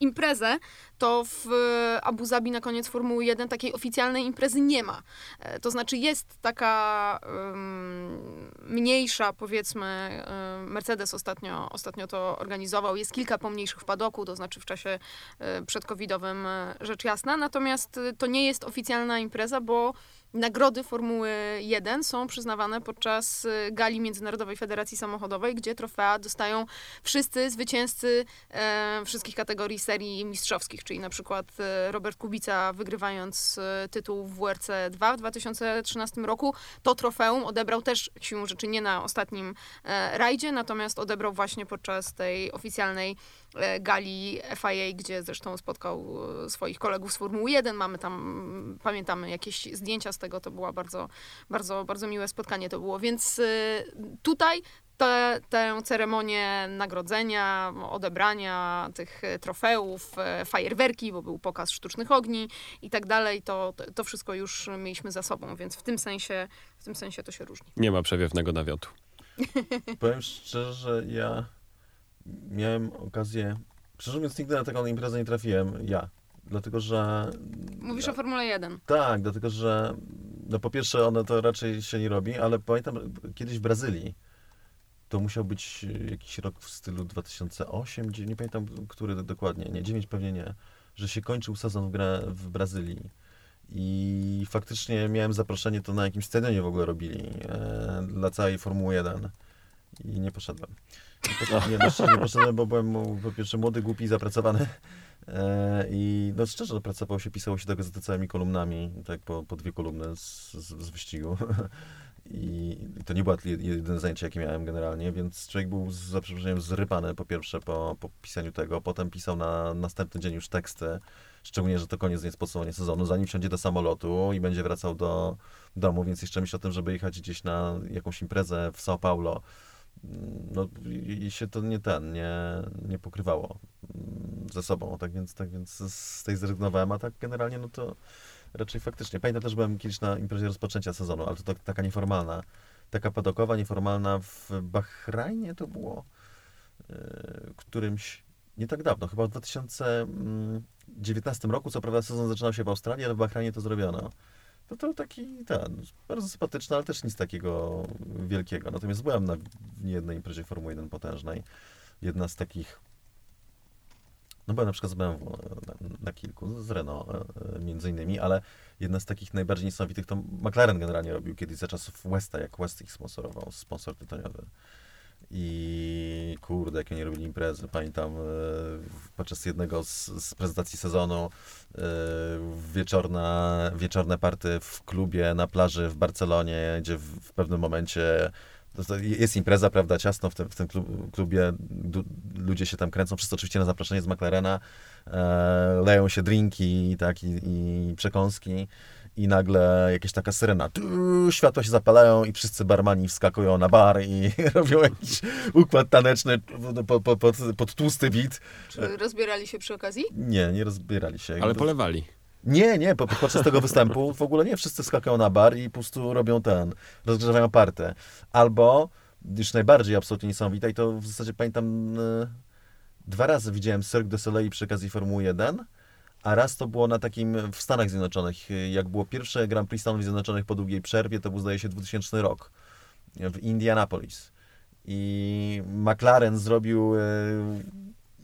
imprezę, to w e, Abu Zabi na koniec Formuły 1 takiej oficjalnej imprezy nie ma. E, To znaczy jest taka ym, mniejsza, powiedzmy, e, Mercedes ostatnio, ostatnio to organizował, jest kilka pomniejszych w padoku, to znaczy w czasie przedcovidowym, rzecz jasna, natomiast to nie jest oficjalna impreza, bo nagrody Formuły 1 są przyznawane podczas e, gali Międzynarodowej Federacji Samochodowej, gdzie trofea dostają wszyscy zwycięzcy e, wszystkich kategorii serii mistrzowskich, czyli na przykład e, Robert Kubica wygrywając e, tytuł w WRC 2 w 2013 roku, to trofeum odebrał też siłą rzeczy nie na ostatnim e, rajdzie, natomiast odebrał właśnie podczas tej oficjalnej gali FIA, gdzie zresztą spotkał e, swoich kolegów z Formuły 1. Mamy tam, pamiętamy jakieś zdjęcia z tego, to było bardzo, bardzo, bardzo miłe spotkanie to było, więc e, tutaj te, tę ceremonię nagrodzenia, odebrania tych e, trofeów, e, fajerwerki, bo był pokaz sztucznych ogni i tak dalej, to, to wszystko już mieliśmy za sobą, więc w tym sensie, w tym sensie to się różni. Nie ma przewiewnego nawiotu. Powiem szczerze, że ja miałem okazję, szczerze mówiąc nigdy na taką imprezę nie trafiłem, ja. Dlatego, że... Mówisz o Formule 1. Tak, dlatego, że no po pierwsze ono to raczej się nie robi, ale pamiętam kiedyś w Brazylii to musiał być jakiś rok w stylu 2008, gdzie nie pamiętam, który dokładnie, nie, 9 pewnie nie, że się kończył sezon w, gra, w Brazylii. I faktycznie miałem zaproszenie, to na jakimś stadionie w ogóle robili e, dla całej Formuły 1 i nie poszedłem. Nie, poszedłem, nie, no, nie poszedłem, bo byłem po pierwsze młody, głupi zapracowany. E, I no szczerze, pracowało się, pisało się do gazety całymi kolumnami, tak po, po dwie kolumny z, z, z wyścigu. I to nie było jedyne zajęcie, jakie miałem generalnie, więc człowiek był za przeproszeniem zrypany po pierwsze po, po pisaniu tego, potem pisał na następny dzień już teksty, szczególnie, że to koniec jest podsumowanie sezonu, zanim wsiądzie do samolotu i będzie wracał do domu, więc jeszcze myślę o tym, żeby jechać gdzieś na jakąś imprezę w São Paulo. No i się to nie ten, nie, nie pokrywało mm, ze sobą, tak więc, tak więc z tej zrezygnowałem, a tak generalnie no to raczej faktycznie. Pamiętam też, byłem kiedyś na imprezie rozpoczęcia sezonu, ale to tak, taka nieformalna, taka padokowa, nieformalna w Bahrajnie to było yy, którymś nie tak dawno, chyba w 2019 roku, co prawda sezon zaczynał się w Australii, ale w Bahrajnie to zrobiono. No to taki, ten, bardzo sympatyczny, ale też nic takiego wielkiego. Natomiast byłem na jednej imprezie Formuły 1 potężnej. Jedna z takich no byłem na przykład z BMW na, na kilku, z Renault e, między innymi, ale jedna z takich najbardziej niesamowitych to McLaren generalnie robił kiedyś za czasów Westa, jak West ich sponsorował, sponsor tytoniowy. I kurde, jak oni robili imprezy. Pamiętam e, podczas jednego z, z prezentacji sezonu e, wieczorna, wieczorne party w klubie na plaży w Barcelonie, gdzie w, w pewnym momencie jest impreza, prawda, ciasno w tym, w tym klubie, ludzie się tam kręcą, wszyscy oczywiście na zaproszenie z McLarena, e, leją się drinki tak, i, i przekąski i nagle jakieś taka syrena, tu, światła się zapalają i wszyscy barmani wskakują na bar i robią jakiś układ taneczny pod, pod, pod, pod tłusty bit. Czy rozbierali się przy okazji? Nie, nie rozbierali się. Ale polewali. Nie, nie, podczas tego występu w ogóle nie wszyscy skakują na bar i po prostu robią ten, rozgrzewają partę. Albo, już najbardziej absolutnie niesamowite i to w zasadzie pamiętam, y, dwa razy widziałem Cirque du Soleil przy okazji Formuły 1, a raz to było na takim w Stanach Zjednoczonych, jak było pierwsze Grand Prix Stanów Zjednoczonych po długiej przerwie, to był zdaje się 2000 rok w Indianapolis. I McLaren zrobił y,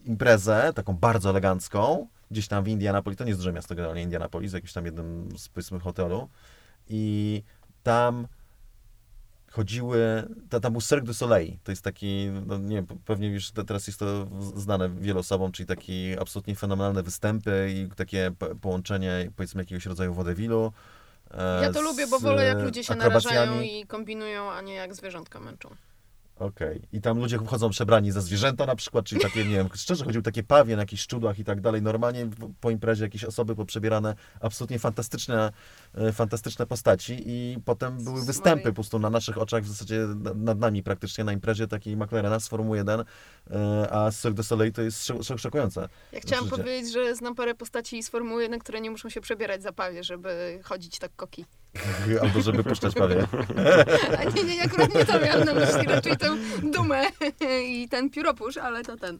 imprezę, taką bardzo elegancką, gdzieś tam w Indianapolis, to nie jest duże miasto generalnie Indianapolis, jakimś tam jednym z powiedzmy hotelu. I tam chodziły, ta, tam był Cirque du Soleil, to jest taki, no nie wiem, pewnie już teraz jest to znane wielu osobom, czyli takie absolutnie fenomenalne występy i takie połączenie powiedzmy jakiegoś rodzaju wodewilu. E, ja to lubię, bo wolę jak ludzie się narażają i kombinują, a nie jak zwierzątka męczą. Okej. Okay. I tam ludzie wchodzą przebrani za zwierzęta na przykład, czyli takie, nie wiem, szczerze chodził takie pawie na jakichś szczudłach i tak dalej. Normalnie po imprezie jakieś osoby poprzebierane, absolutnie fantastyczne, fantastyczne postaci i potem były występy po prostu na naszych oczach, w zasadzie nad nami praktycznie na imprezie takiej McLarena z Formuły 1, e, a Cirque du Soleil to jest szok szokujące. Ja chciałam powiedzieć, że znam parę postaci z Formuły 1, które nie muszą się przebierać za pawie, żeby chodzić tak koki. Albo żeby puszczać pawie. A nie, nie, akurat nie to miałam na myśli, raczej tę dumę i ten pióropusz, ale to ten.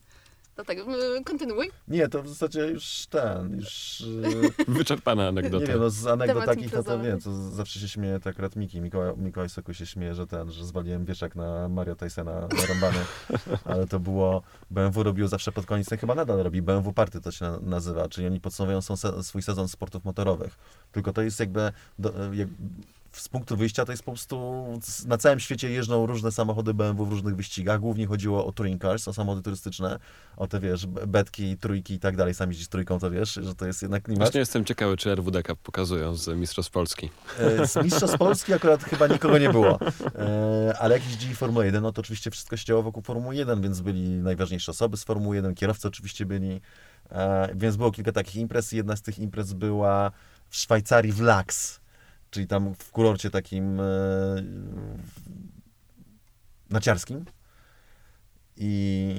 Do tego. Y, kontynuuj. Nie, to w zasadzie już ten, już... Y, Wyczerpana anegdota. Nie wiem, no z anegdot takich, no to wiem, to zawsze się śmieje tak akurat Miki. Mikołaj, Mikołaj Soku się śmieje, że ten, że zwaliłem wieszak na Mario Tysona narąbany, ale to było, BMW robił zawsze pod koniec, no chyba nadal robi, BMW Party to się nazywa, czyli oni podsumowują swój sezon sportów motorowych. Tylko to jest jakby, do, jak, z punktu wyjścia to jest po prostu na całym świecie jeżdżą różne samochody BMW w różnych wyścigach. Głównie chodziło o touring cars, o samochody turystyczne, o te wiesz, betki, trójki i tak dalej. Sam jeździsz trójką, to wiesz, że to jest jednak klimat. Właśnie jestem ciekawy, czy RWDK pokazują z Mistrzostw Polski. E, z Mistrzostw Polski akurat chyba nikogo nie było. E, ale jak jeździli Formuły 1, no to oczywiście wszystko się działo wokół Formuły 1, więc byli najważniejsze osoby z Formuły 1, kierowcy oczywiście byli, e, więc było kilka takich imprez. Jedna z tych imprez była w Szwajcarii w Lax czyli tam w kurorcie takim e, naciarskim. I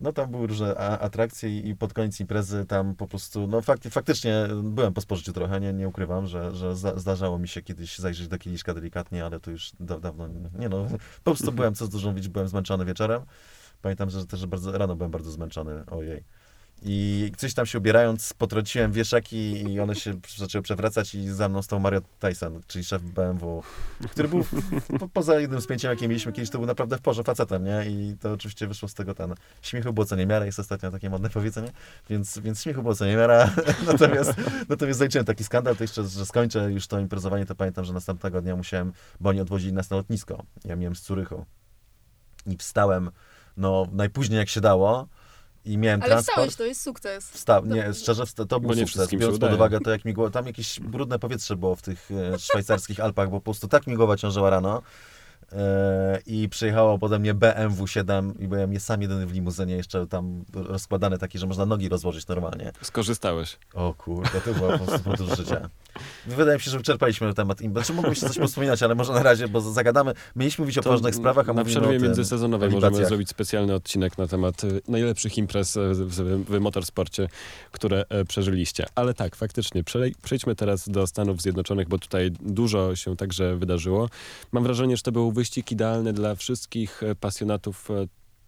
no tam były różne atrakcje i pod koniec imprezy tam po prostu, no fakt, faktycznie byłem po spożyciu trochę, nie, nie ukrywam, że, że zdarzało mi się kiedyś zajrzeć do kieliszka delikatnie, ale to już da, dawno, nie no, po prostu byłem, co z dużą byłem zmęczony wieczorem. Pamiętam, że też bardzo, rano byłem bardzo zmęczony, ojej. I coś tam się ubierając, potrąciłem wieszaki i one się zaczęły przewracać i za mną stał Mario Tyson, czyli szef BMW, który był po, poza jednym spięciem, jakie mieliśmy kiedyś, to był naprawdę w porze facetem, nie? I to oczywiście wyszło z tego ten, śmiechu było co niemiara, jest ostatnio takie modne powiedzenie, więc, więc śmiechu było co niemiara, natomiast, natomiast zaliczyłem taki skandal, to jeszcze, że skończę już to imprezowanie, to pamiętam, że następnego dnia musiałem, bo oni odwozili nas na lotnisko, ja miałem z Curychu. I wstałem, no, najpóźniej jak się dało, i miałem Ale transport. wstałeś, to jest sukces. Wstał, nie, szczerze, wsta- to był Bo nie sukces, biorąc pod uwagę to, jak migło, tam jakieś brudne powietrze było w tych e, szwajcarskich Alpach, bo po prostu tak mi głowa ciążyła rano i przyjechało pode mnie BMW 7 i byłem je sam jedyny w limuzynie, jeszcze tam rozkładany taki, że można nogi rozłożyć normalnie. Skorzystałeś. O kurde, to było po prostu podróż życia. Wydaje mi się, że wyczerpaliśmy temat. Znaczy mógłbyś coś wspominać, ale może na razie, bo zagadamy. Mieliśmy mówić o To poważnych sprawach, a na przerwie o międzysezonowej o możemy zrobić specjalny odcinek na temat y, najlepszych imprez y, w, w motorsporcie, które e, przeżyliście. Ale tak, faktycznie, przejdźmy teraz do Stanów Zjednoczonych, bo tutaj dużo się także wydarzyło. Mam wrażenie, że to był wyścig idealny dla wszystkich e, pasjonatów e,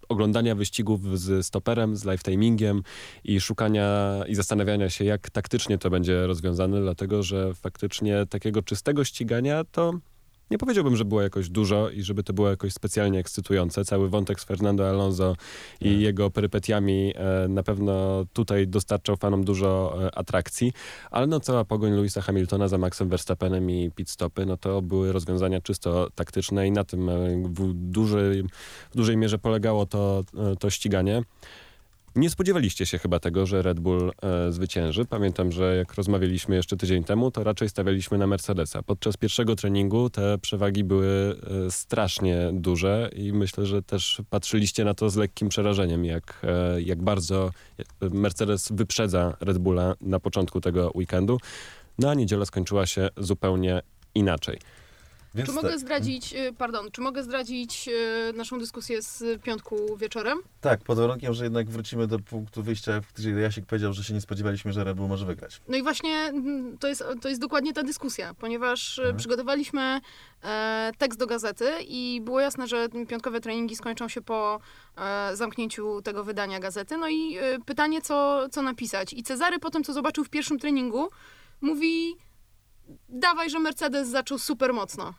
oglądania wyścigów z stoperem, z live timingiem i szukania i zastanawiania się, jak taktycznie to będzie rozwiązane, dlatego że faktycznie takiego czystego ścigania to nie powiedziałbym, że było jakoś dużo i żeby to było jakoś specjalnie ekscytujące. Cały wątek z Fernando Alonso i jego perypetiami e, na pewno tutaj dostarczał fanom dużo e, atrakcji, ale no cała pogoń Louisa Hamiltona za Maxem Verstappenem i pit stopy, no to były rozwiązania czysto taktyczne i na tym e, w dużej, w dużej mierze polegało to, e, to ściganie. Nie spodziewaliście się chyba tego, że Red Bull e, zwycięży. Pamiętam, że jak rozmawialiśmy jeszcze tydzień temu, to raczej stawialiśmy na Mercedesa. Podczas pierwszego treningu te przewagi były e, strasznie duże i myślę, że też patrzyliście na to z lekkim przerażeniem, jak, e, jak bardzo Mercedes wyprzedza Red Bulla na początku tego weekendu. No a niedziela skończyła się zupełnie inaczej. Więc Czy tak. mogę zdradzić, y, pardon, czy mogę zdradzić y, naszą dyskusję z piątku wieczorem? Tak, pod warunkiem, że jednak wrócimy do punktu wyjścia, w którym Jasiek powiedział, że się nie spodziewaliśmy, że Red Bull może wygrać. No i właśnie mm, to jest, to jest dokładnie ta dyskusja, ponieważ y, Mhm. przygotowaliśmy e, tekst do gazety i było jasne, że piątkowe treningi skończą się po e, zamknięciu tego wydania gazety. No i pytanie, co, co napisać. I Cezary po tym, co zobaczył w pierwszym treningu, mówi dawaj, że Mercedes zaczął super mocno.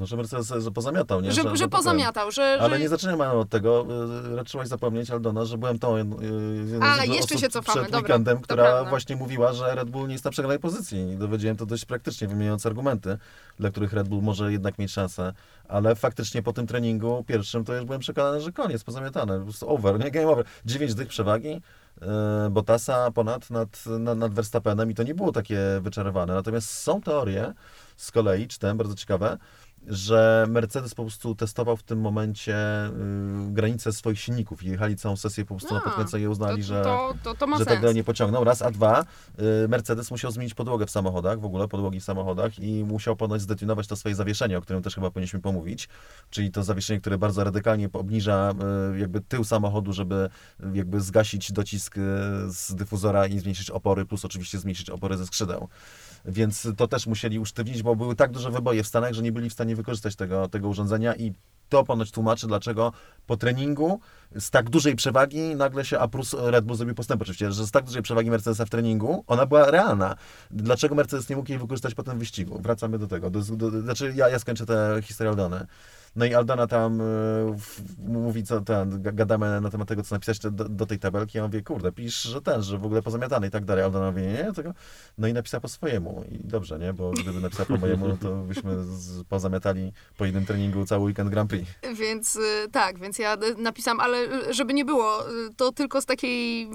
No, że Mercedes że pozamiatał, nie? Że, że, potem- pozamiatał, że... Ale że... nie zaczynamy od tego. y, Raczyłaś zapomnieć, Aldona, że byłem tą y, jedną A, z jeszcze się cofamy, przed dobra, weekendem, która właśnie mówiła, że Red Bull nie jest na przegranej pozycji. I dowiedziałem to dość praktycznie, wymieniając argumenty, dla których Red Bull może jednak mieć szansę. Ale faktycznie po tym treningu pierwszym to już byłem przekonany, że koniec, pozamiatane. Po prostu over, nie? Game over. Dziewięć dych przewagi. y, Bottasa ponad nad, nad, nad Verstappenem i to nie było takie wyczarowane. Natomiast są teorie z kolei, czytałem, bardzo ciekawe, że Mercedes po prostu testował w tym momencie y, granice swoich silników i jechali całą sesję po prostu na A, podkręcenie i uznali, to, że, to, to, to że tego nie pociągną. Raz, a dwa, y, Mercedes musiał zmienić podłogę w samochodach, w ogóle podłogi w samochodach i musiał ponoć zdetunować to swoje zawieszenie, o którym też chyba powinniśmy pomówić, czyli to zawieszenie, które bardzo radykalnie obniża y, jakby tył samochodu, żeby y, jakby zgasić docisk y, z dyfuzora i zmniejszyć opory, plus oczywiście zmniejszyć opory ze skrzydeł. Więc to też musieli usztywnić, bo były tak duże wyboje w Stanach, że nie byli w stanie wykorzystać tego, tego urządzenia i to ponoć tłumaczy, dlaczego po treningu z tak dużej przewagi nagle się, a plus Red Bull zrobił postęp oczywiście, że z tak dużej przewagi Mercedesa w treningu, ona była realna. Dlaczego Mercedes nie mógł jej wykorzystać po tym wyścigu? Wracamy do tego. Do, do, znaczy ja, ja skończę tę historię Aldony. No i Aldona tam w, mówi, co ten, ga- gadamy na temat tego, co napisać do, do tej tabelki. Ja mówię, kurde, pisz, że ten, że w ogóle pozamiatany i tak dalej. Aldona mówi, nie, nie, tego. No i napisała po swojemu. I dobrze, nie? Bo gdyby napisała po mojemu, no to byśmy z, pozamiatali po jednym treningu cały weekend Grand Prix. Więc y, tak, więc ja y, napisałam, ale żeby nie było, to tylko z takiej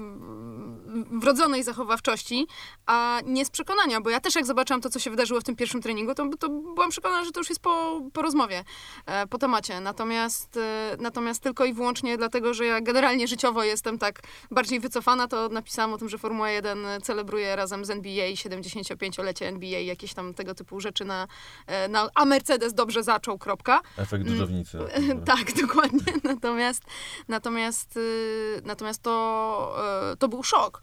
wrodzonej zachowawczości, a nie z przekonania, bo ja też jak zobaczyłam to, co się wydarzyło w tym pierwszym treningu, to, to byłam przekonana, że to już jest po, po rozmowie, e, po temacie. Natomiast, e, natomiast tylko i wyłącznie dlatego, że ja generalnie życiowo jestem tak bardziej wycofana, to napisałam o tym, że Formuła 1 celebruje razem z NBA 75-lecie NBA, jakieś tam tego typu rzeczy na, e, na a Mercedes dobrze zaczął, kropka. Efekt dżdżownicy. Tak, dokładnie. Natomiast, natomiast, y, natomiast to, to był szok.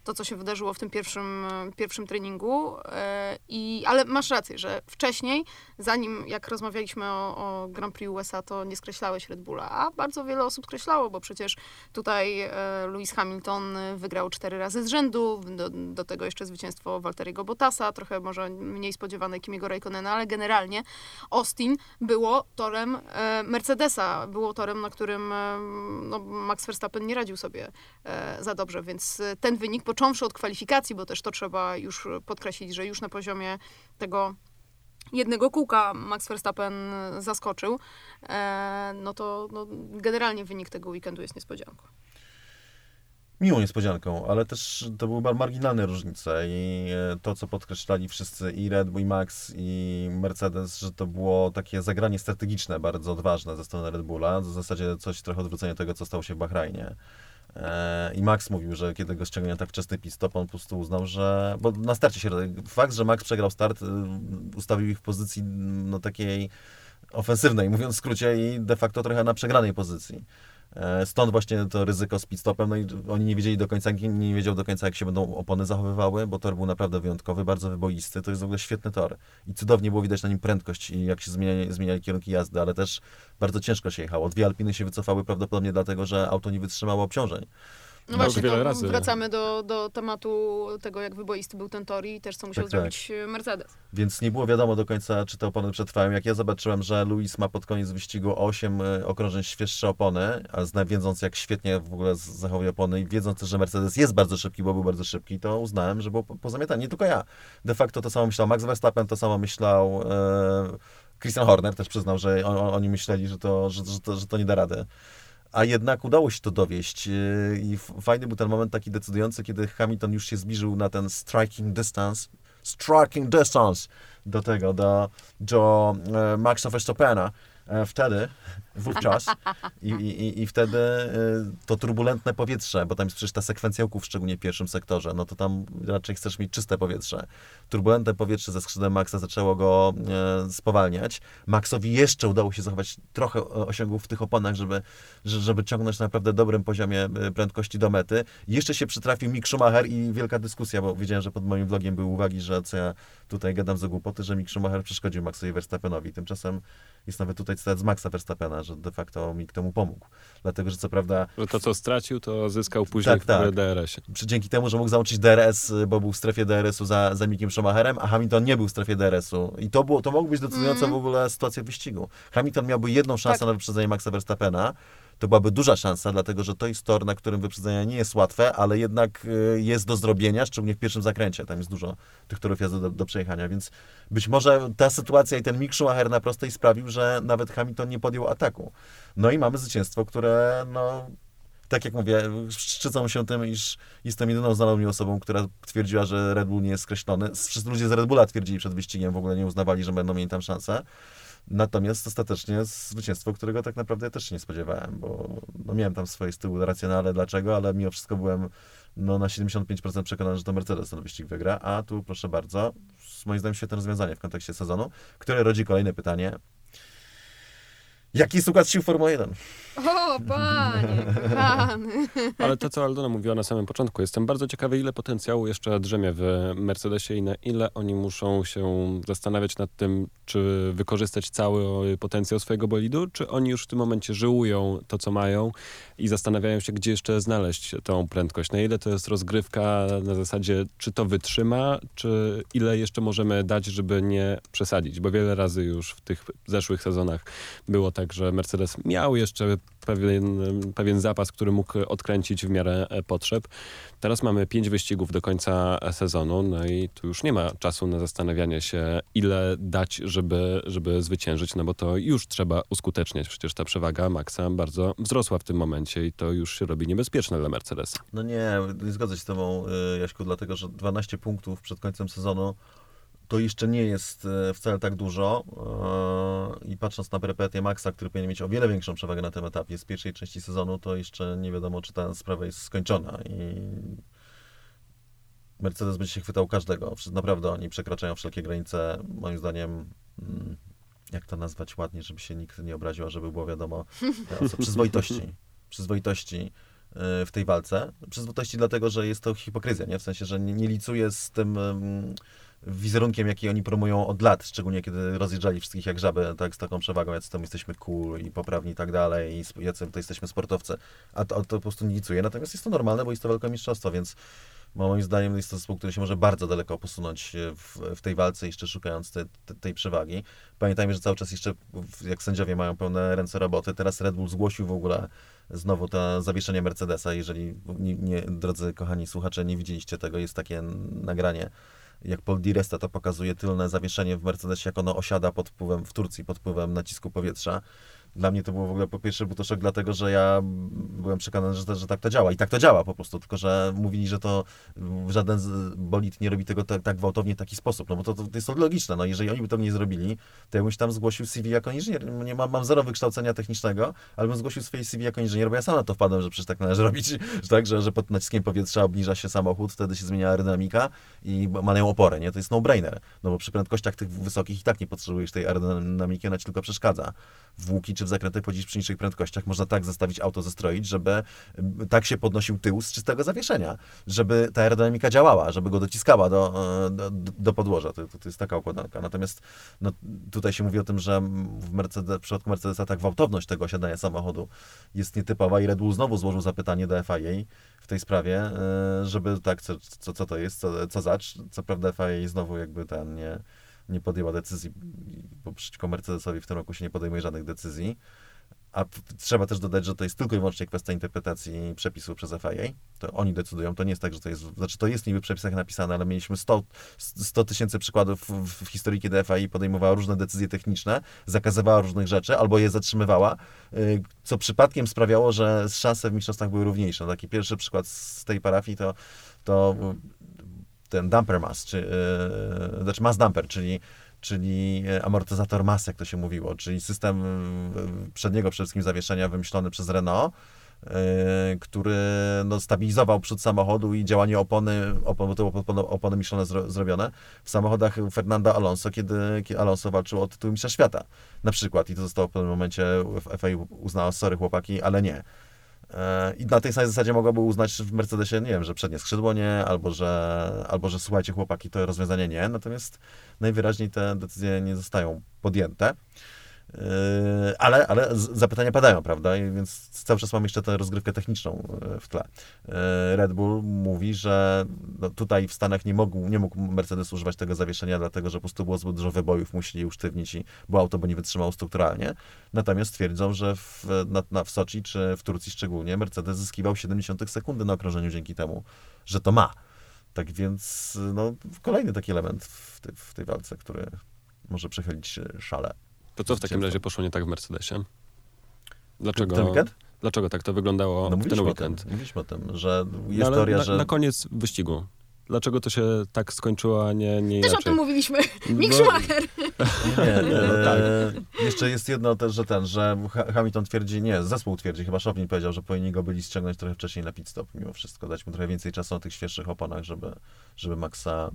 to, co się wydarzyło w tym pierwszym, pierwszym treningu. E, I, ale masz rację, że wcześniej, zanim jak rozmawialiśmy o, o Grand Prix USA, to nie skreślałeś Red Bulla, a bardzo wiele osób skreślało, bo przecież tutaj e, Lewis Hamilton wygrał cztery razy z rzędu, do, do tego jeszcze zwycięstwo Walteriego Bottasa, trochę może mniej spodziewane Kimiego Raikkonena, ale generalnie Austin było torem e, Mercedesa, było torem, na którym no, Max Verstappen nie radził sobie za dobrze, więc ten wynik, począwszy od kwalifikacji, bo też to trzeba już podkreślić, że już na poziomie tego jednego kółka Max Verstappen zaskoczył, e, no to no, generalnie wynik tego weekendu jest niespodzianką. miłą niespodzianką, ale też to były marginalne różnice i e, to, co podkreślali wszyscy i Red Bull, i Max, i Mercedes, że to było takie zagranie strategiczne, bardzo odważne ze strony Red Bulla, w zasadzie coś trochę odwrócenie tego, co stało się w Bahrajnie. E, I Max mówił, że kiedy go ściągnął tak wczesny pit stop, on po prostu uznał, że... Bo na starcie się... Fakt, że Max przegrał start, y, ustawił ich w pozycji no, takiej ofensywnej, mówiąc w skrócie, i de facto trochę na przegranej pozycji. E, Stąd właśnie to ryzyko z pitstopem, no i oni nie wiedzieli do końca, nie wiedział do końca, jak się będą opony zachowywały, bo tor był naprawdę wyjątkowy, bardzo wyboisty, to jest w ogóle świetny tor. I cudownie było widać na nim prędkość i jak się zmieniali, zmieniali kierunki jazdy, ale też bardzo ciężko się jechało. Dwie Alpiny się wycofały prawdopodobnie dlatego, że auto nie wytrzymało obciążeń. No właśnie, wiele to razy. wracamy do, do tematu tego, jak wyboisty był ten tor i też co musiał Tak, tak. zrobić Mercedes. Więc nie było wiadomo do końca, czy te opony przetrwają. Jak ja zobaczyłem, że Luis ma pod koniec wyścigu 8 y, okrążeń świeższe opony, a zna, wiedząc jak świetnie w ogóle zachowuje opony i wiedząc też, że Mercedes jest bardzo szybki, bo był bardzo szybki, to uznałem, że było po- pozamiatane. Nie tylko ja. De facto to samo myślał Max Verstappen, to samo myślał e, Christian Horner, też przyznał, że on, on, oni myśleli, że to, że, że, to, że to nie da rady. A jednak udało się to dowieść yy, i fajny był ten moment taki decydujący, kiedy Hamilton już się zbliżył na ten striking distance, striking distance do tego, do, do e, Maxa Verstappena. E, wtedy, wówczas i, i, i wtedy e, to turbulentne powietrze, bo tam jest przecież ta sekwencja łuków, szczególnie w pierwszym sektorze, no to tam raczej chcesz mieć czyste powietrze. Turbulentne powietrze ze skrzydłem Maxa zaczęło go e, spowalniać. Maxowi jeszcze udało się zachować trochę osiągów w tych oponach, żeby, że- żeby ciągnąć na naprawdę dobrym poziomie e, prędkości do mety. Jeszcze się przytrafił Mick Schumacher i wielka dyskusja, bo wiedziałem, że pod moim vlogiem były uwagi, że co ja tutaj gadam za głupoty, że Mick Schumacher przeszkodził Maxowi Verstappenowi. Tymczasem jest nawet tutaj cytat z Maxa Verstappena, że de facto Mick temu pomógł. Dlatego, że co prawda Że to, co stracił, to zyskał później Tak, tak. w DRS-ie. przy- dzięki temu, że mógł załączyć DRS, y, bo był w strefie DRS-u za, za Mickiem Schumacherem, a Hamilton nie był w strefie DRS-u. I to, było, to mogło być decydująca w ogóle sytuacja wyścigu. Hamilton miałby jedną szansę Tak. na wyprzedzenie Maxa Verstappena. To byłaby duża szansa, dlatego że to jest tor, na którym wyprzedzenie nie jest łatwe, ale jednak y, jest do zrobienia, szczególnie w pierwszym zakręcie. Tam jest dużo tych torów jazdy do, do przejechania, więc być może ta sytuacja i ten Mick Schumacher na prostej sprawił, że nawet Hamilton nie podjął ataku. No i mamy zwycięstwo, które no, tak jak mówię, szczycą się tym, iż jestem jedyną znaną mi osobą, która twierdziła, że Red Bull nie jest skreślony. Wszyscy ludzie z Red Bulla twierdzili przed wyścigiem, w ogóle nie uznawali, że będą mieli tam szansę. Natomiast ostatecznie zwycięstwo, którego tak naprawdę też się nie spodziewałem, bo no miałem tam swoje z tyłu racjonale dlaczego, ale mimo wszystko byłem no, na 75% przekonany, że to Mercedes ten wyścig wygra, a tu proszę bardzo, moim zdaniem świetne rozwiązanie w kontekście sezonu, które rodzi kolejne pytanie. Jaki jest układ sił Formuły 1? O, panie, kochany. Ale to, co Aldona mówiła na samym początku, jestem bardzo ciekawy, ile potencjału jeszcze drzemie w Mercedesie i na ile oni muszą się zastanawiać nad tym, czy wykorzystać cały potencjał swojego bolidu, czy oni już w tym momencie żyłują to, co mają i zastanawiają się, gdzie jeszcze znaleźć tą prędkość. Na ile to jest rozgrywka na zasadzie, czy to wytrzyma, czy ile jeszcze możemy dać, żeby nie przesadzić, bo wiele razy już w tych zeszłych sezonach było tak, że Mercedes miał jeszcze pewien, pewien zapas, który mógł odkręcić w miarę e, potrzeb. Teraz mamy pięć wyścigów do końca sezonu, no i tu już nie ma czasu na zastanawianie się, ile dać, żeby, żeby zwyciężyć, no bo to już trzeba uskuteczniać. Przecież ta przewaga Maxa bardzo wzrosła w tym momencie i to już się robi niebezpieczne dla Mercedesa. No nie, nie zgodzę się z tobą, y, Jaśku, dlatego że 12 punktów przed końcem sezonu to jeszcze nie jest y, wcale tak dużo. y, I patrząc na perypetię Maxa, który powinien mieć o wiele większą przewagę na tym etapie z pierwszej części sezonu, to jeszcze nie wiadomo, czy ta sprawa jest skończona. I Mercedes będzie się chwytał każdego. Naprawdę oni przekraczają wszelkie granice, moim zdaniem. mm, Jak to nazwać ładnie, żeby się nikt nie obraził, a żeby było wiadomo. co- Przyzwoitości. Przyzwoitości w tej walce. Przyzwoitości dlatego, że jest to hipokryzja, nie? W sensie, że nie, nie licuje z tym wizerunkiem, jaki oni promują od lat, szczególnie kiedy rozjeżdżali wszystkich jak żaby, tak, z taką przewagą, jacy tam jesteśmy cool i poprawni i tak dalej, i jacy to jesteśmy sportowcy, a to, to po prostu nie licuje. Natomiast jest to normalne, bo jest to walka o mistrzostwo, więc moim zdaniem jest to zespół, który się może bardzo daleko posunąć e, w, w tej walce, jeszcze szukając te, te, tej przewagi. Pamiętajmy, że cały czas jeszcze, jak sędziowie mają pełne ręce roboty, teraz Red Bull zgłosił w ogóle znowu to zawieszenie Mercedesa. Jeżeli, nie, nie, drodzy kochani słuchacze, nie widzieliście tego, jest takie nagranie, jak Paul Di Resta to pokazuje tylne zawieszenie w Mercedesie, jak ono osiada pod wpływem, w Turcji pod wpływem nacisku powietrza. Dla mnie to było w ogóle po pierwsze był to szok, dlatego że ja byłem przekonany, że, że tak to działa. I tak to działa po prostu, tylko że mówili, że to żaden bolid nie robi tego tak, tak gwałtownie w taki sposób. No bo to, to jest to logiczne. No, jeżeli oni by to nie zrobili, to ja bym się tam zgłosił CV jako inżynier. Nie mam, mam zero wykształcenia technicznego, ale bym zgłosił swoje CV jako inżynier, bo ja sam na to wpadłem, że przecież tak należy robić, że tak, że, że pod naciskiem powietrza obniża się samochód, wtedy się zmienia aerodynamika i mają oporę, nie? To jest no-brainer. No bo przy prędkościach tych wysokich i tak nie potrzebujesz tej aerodynamiki, ona ci tylko przeszkadza. W łuki czy w zakrętach chodzić przy niższych prędkościach można tak zestawić auto, zestroić, żeby m, tak się podnosił tył z czystego zawieszenia, żeby ta aerodynamika działała, żeby go dociskała do, e, do, do podłoża. To, to, to jest taka układanka. Natomiast no, tutaj się mówi o tym, że w, Mercedes, w przypadku Mercedesa ta gwałtowność tego osiadania samochodu jest nietypowa i Red Bull znowu złożył zapytanie do FIA w tej sprawie, e, żeby tak, co, co, co to jest, co, co zacz. Co prawda FIA znowu jakby ten nie, nie podjęła decyzji, bo przeciwko Mercedesowi w tym roku się nie podejmuje żadnych decyzji. A trzeba też dodać, że to jest tylko i wyłącznie kwestia interpretacji przepisów przez FIA. To oni decydują. To nie jest tak, że to jest. Znaczy, to jest niby w przepisach napisane, ale mieliśmy 100 100 tysięcy przykładów w, w historii, kiedy FIA podejmowała różne decyzje techniczne, zakazywała różnych rzeczy albo je zatrzymywała, y, co przypadkiem sprawiało, że szanse w mistrzostwach były równiejsze. Taki pierwszy przykład z tej parafii to, to ten damper mass, czy, yy, znaczy mass czyli czyli e, amortyzator mas, jak to się mówiło, czyli system przedniego przede wszystkim zawieszenia wymyślony przez Renault, y, który no, stabilizował przód samochodu i działanie opony, opon, bo to opony, opony Michelin zro, zrobione w samochodach Fernanda Alonso, kiedy, kiedy Alonso walczył o tytuł mistrza świata. Na przykład. I to zostało w pewnym momencie w FIA uznało, sorry chłopaki, ale nie. E, I na tej samej zasadzie mogłaby uznać w Mercedesie, nie wiem, że przednie skrzydło nie, albo że, albo że słuchajcie chłopaki, to rozwiązanie nie. Natomiast najwyraźniej te decyzje nie zostają podjęte. Yy, Ale, ale zapytania padają, prawda? Więc cały czas mamy jeszcze tę rozgrywkę techniczną yy, w tle. Yy, Red Bull mówi, że no tutaj w Stanach nie mógł, nie mógł Mercedes używać tego zawieszenia, dlatego że po prostu było zbyt dużo wybojów, musieli usztywnić i bo auto by nie wytrzymało strukturalnie. Natomiast twierdzą, że w, na, na, w Soczi czy w Turcji szczególnie Mercedes zyskiwał 70 sekundy na okrążeniu dzięki temu, że to ma. Tak więc no, kolejny taki element w, w tej walce, który może przechylić szale. To co w takim razie poszło nie tak w Mercedesie? Dlaczego, Ten weekend? dlaczego tak to wyglądało No w ten weekend? tym, mówiliśmy o tym, że jest No, teoria, na, że... na koniec wyścigu. Dlaczego to się tak skończyło, a nie, nie Też inaczej? o tym mówiliśmy. Mick Schumacher. Nie, No, e, tak. Jeszcze jest jedno też, że ten, że Ha- Hamilton twierdzi, nie, zespół twierdzi, chyba Szownin powiedział, że powinni go byli ściągnąć trochę wcześniej na pit stop, mimo wszystko, dać mu trochę więcej czasu na tych świeższych oponach, żeby, żeby Maxa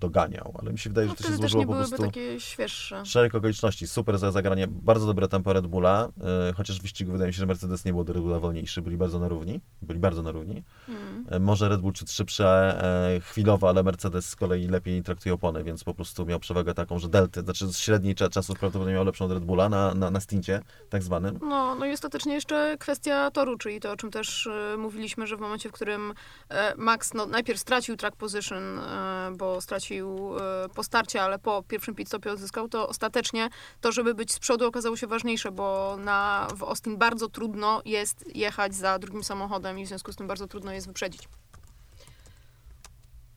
doganiał. Ale mi się wydaje, No że to się złożyło po byłyby prostu... takie świeższe. Szereg okoliczności, super za zagranie, bardzo dobre tempo Red Bulla, e, chociaż w wyścigu wydaje mi się, że Mercedes nie był do Red Bulla wolniejszy, byli bardzo na równi, byli bardzo na równi. Mm. E, Może Red Bull ciut szybszy e, chwilowo, ale Mercedes z kolei lepiej traktuje opony, więc po prostu miał przewagę taką, że delty, znaczy średniej cza- czasu prawdopodobnie miał lepszą od Red Bulla na, na, na stincie tak zwanym. No, no i ostatecznie jeszcze kwestia toru, czyli to, o czym też e, mówiliśmy, że w momencie, w którym e, Max no, najpierw stracił track position, e, bo stracił po starcie, ale po pierwszym pit stopie odzyskał, to ostatecznie to, żeby być z przodu okazało się ważniejsze, bo na, w Austin bardzo trudno jest jechać za drugim samochodem i w związku z tym bardzo trudno jest wyprzedzić.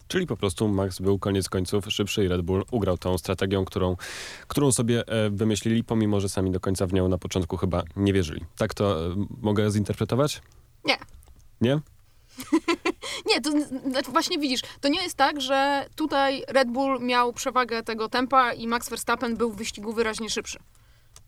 Czyli po prostu Max był koniec końców szybszy i Red Bull ugrał tą strategią, którą, którą sobie e, wymyślili, pomimo że sami do końca w nią na początku chyba nie wierzyli. Tak to e, mogę zinterpretować? Nie. Nie? Nie, to znaczy właśnie widzisz, to nie jest tak, że tutaj Red Bull miał przewagę tego tempa i Max Verstappen był w wyścigu wyraźnie szybszy.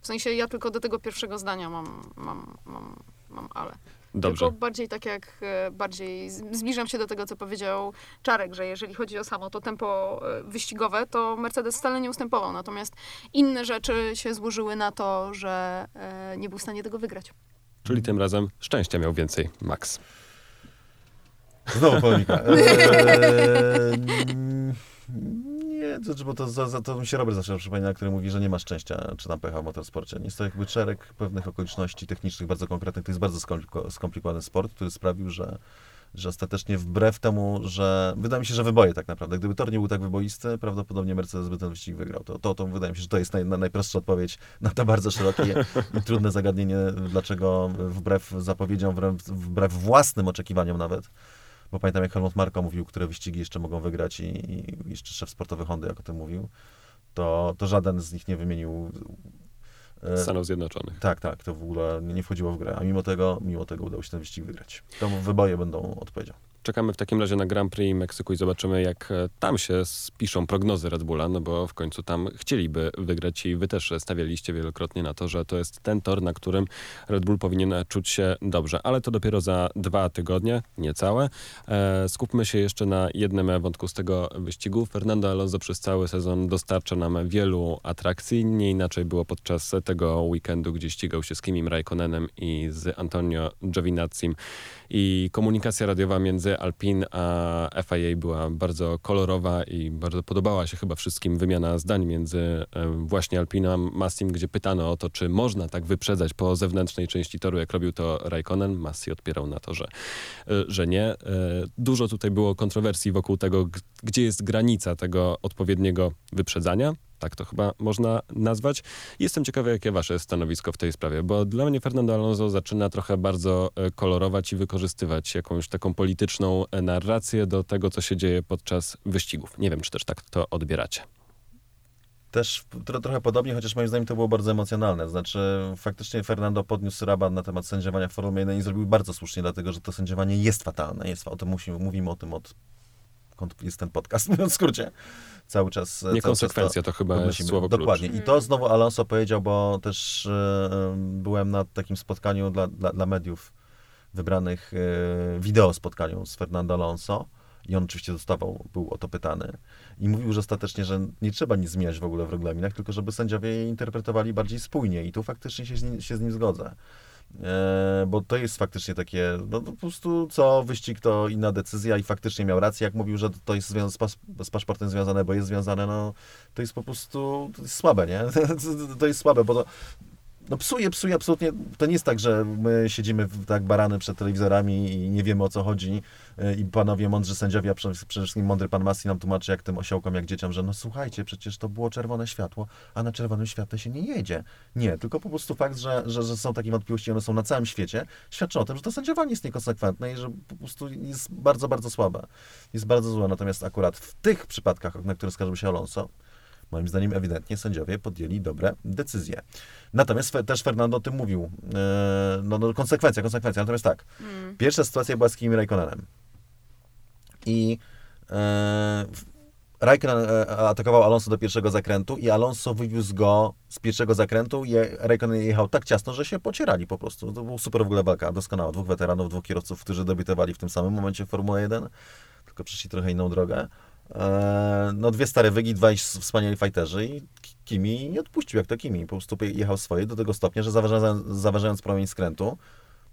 W sensie ja tylko do tego pierwszego zdania mam, mam, mam, mam ale. Dobrze. Tylko bardziej tak jak, e, bardziej zbliżam się do tego, co powiedział Czarek, że jeżeli chodzi o samo to tempo e, wyścigowe, to Mercedes wcale nie ustępował. Natomiast inne rzeczy się złożyły na to, że e, nie był w stanie tego wygrać. Czyli tym razem szczęścia miał więcej Max. Znowu polemika. Eee, nie, to, bo to, za, za, to mi się Robert zawsze przypomina, który mówi, że nie ma szczęścia czy tam pecha w motorsporcie. Jest to jakby szereg pewnych okoliczności technicznych bardzo konkretnych. To jest bardzo skompliko- skomplikowany sport, który sprawił, że, że ostatecznie wbrew temu, że wydaje mi się, że wyboje tak naprawdę. Gdyby tor nie był tak wyboisty, prawdopodobnie Mercedes by ten wyścig wygrał. To, to, to wydaje mi się, że to jest naj, na- najprostsza odpowiedź na to bardzo szerokie i trudne zagadnienie, dlaczego wbrew zapowiedziom, wbrew, wbrew własnym oczekiwaniom nawet, bo pamiętam jak Helmut Marko mówił, które wyścigi jeszcze mogą wygrać i, i jeszcze szef sportowy Hondy jak o tym mówił, to, to żaden z nich nie wymienił e, Stanów Zjednoczonych. tak, tak, to w ogóle nie wchodziło w grę, a mimo tego, mimo tego udało się ten wyścig wygrać. To wyboje będą odpowiedzią. Czekamy w takim razie na Grand Prix Meksyku i zobaczymy, jak e, tam się spiszą prognozy Red Bulla, no bo w końcu tam chcieliby wygrać i wy też stawialiście wielokrotnie na to, że to jest ten tor, na którym Red Bull powinien czuć się dobrze. Ale to dopiero za dwa tygodnie, niecałe. E, skupmy się jeszcze na jednym wątku z tego wyścigu. Fernando Alonso przez cały sezon dostarcza nam wielu atrakcji. Nie inaczej było podczas tego weekendu, gdzie ścigał się z Kimim Raikkonenem i z Antonio Giovinazzi i komunikacja radiowa między Alpine a FIA była bardzo kolorowa i bardzo podobała się chyba wszystkim wymiana zdań między e, właśnie Alpine a Massim, gdzie pytano o to, czy można tak wyprzedzać po zewnętrznej części toru, jak robił to Raikkonen. Massi odpierał na to, że, e, że nie. E, Dużo tutaj było kontrowersji wokół tego, gdzie jest granica tego odpowiedniego wyprzedzania. Tak to chyba można nazwać. Jestem ciekawy, jakie wasze stanowisko w tej sprawie, bo dla mnie Fernando Alonso zaczyna trochę bardzo e, kolorować i wykorzystywać jakąś taką polityczną e, narrację do tego, co się dzieje podczas wyścigów. Nie wiem, czy też tak to odbieracie. Też tro, trochę podobnie, chociaż moim zdaniem to było bardzo emocjonalne. Znaczy, faktycznie Fernando podniósł rabat na temat sędziowania w Formule 1 i zrobił bardzo słusznie, dlatego że to sędziowanie jest fatalne. Jest, o tym musimy, mówimy o tym od kąd jest ten podcast, mówiąc w skrócie. Cały czas. cały czas Niekonsekwencja to chyba jest słowo Dokładnie. klucz. I to znowu Alonso powiedział, bo też e, byłem na takim spotkaniu dla, dla, dla mediów wybranych, e, wideo spotkaniu z Fernando Alonso. I on oczywiście dostawał, był o to pytany. I mówił, że ostatecznie, że nie trzeba nic zmieniać w ogóle w regulaminach, tylko żeby sędziowie je interpretowali bardziej spójnie. I tu faktycznie się z nim, się z nim zgodzę. E, bo to jest faktycznie takie, no po prostu co wyścig to inna decyzja i faktycznie miał rację, jak mówił, że to jest z, pas, z paszportem związane, bo jest związane, no to jest po prostu to jest słabe, nie? To jest słabe, bo to no psuje, psuje absolutnie. To nie jest tak, że my siedzimy tak barany przed telewizorami i nie wiemy o co chodzi y, i panowie mądrzy sędziowie, a przede wszystkim mądry pan Massi nam tłumaczy jak tym osiołkom, jak dzieciom, że no słuchajcie, przecież to było czerwone światło, a na czerwonym świetle się nie jedzie. Nie, tylko po prostu fakt, że, że, że są takie wątpliwości, one są na całym świecie, świadczy o tym, że to sędziowanie jest niekonsekwentne i że po prostu jest bardzo, bardzo słabe. Jest bardzo złe. Natomiast akurat w tych przypadkach, na które skarżył się Alonso, Moim zdaniem ewidentnie sędziowie podjęli dobre decyzje. Natomiast też Fernando o tym mówił. E, no, no konsekwencja, konsekwencja. Natomiast tak, Mm. pierwsza sytuacja była z Kimi Raikkonenem. I e, Raikkonen e, atakował Alonso do pierwszego zakrętu i Alonso wywiózł go z pierwszego zakrętu i Raikkonen jechał tak ciasno, że się pocierali po prostu. To był super w ogóle walka, doskonała. Dwóch weteranów, dwóch kierowców, którzy debiutowali w tym samym momencie w Formule 1, tylko przeszli trochę inną drogę. E, no dwie stare wygi, dwaj wspaniali fighterzy i Ki- Kimi nie odpuścił jak to Kimi. Po prostu jechał swoje do tego stopnia, że zaważając, zaważając promień skrętu,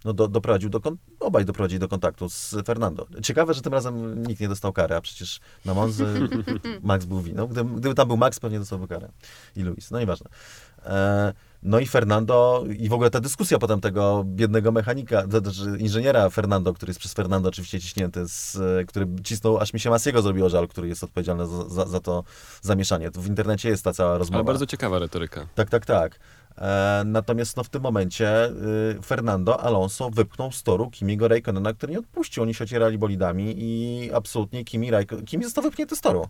no do, doprowadził do, obaj doprowadzili do kontaktu z Fernando. Ciekawe, że tym razem nikt nie dostał kary, a przecież na Monzy Max był winą. Gdyby, gdyby tam był Max, pewnie dostałby karę. I Luis, no nieważne. E, no i Fernando, i w ogóle ta dyskusja potem tego biednego mechanika, to znaczy inżyniera Fernando, który jest przez Fernando oczywiście ciśnięty, z, e, który cisnął, aż mi się Masiego zrobiło żal, który jest odpowiedzialny za, za, za to zamieszanie. W internecie jest ta cała rozmowa. Ale bardzo ciekawa retoryka. Tak, tak, tak. E, natomiast no, w tym momencie y, Fernando Alonso wypchnął z toru Kimiego Raikkonena, który nie odpuścił. Oni się ocierali bolidami i absolutnie Kimi, Raikko- Kimi został wypchnięty z toru.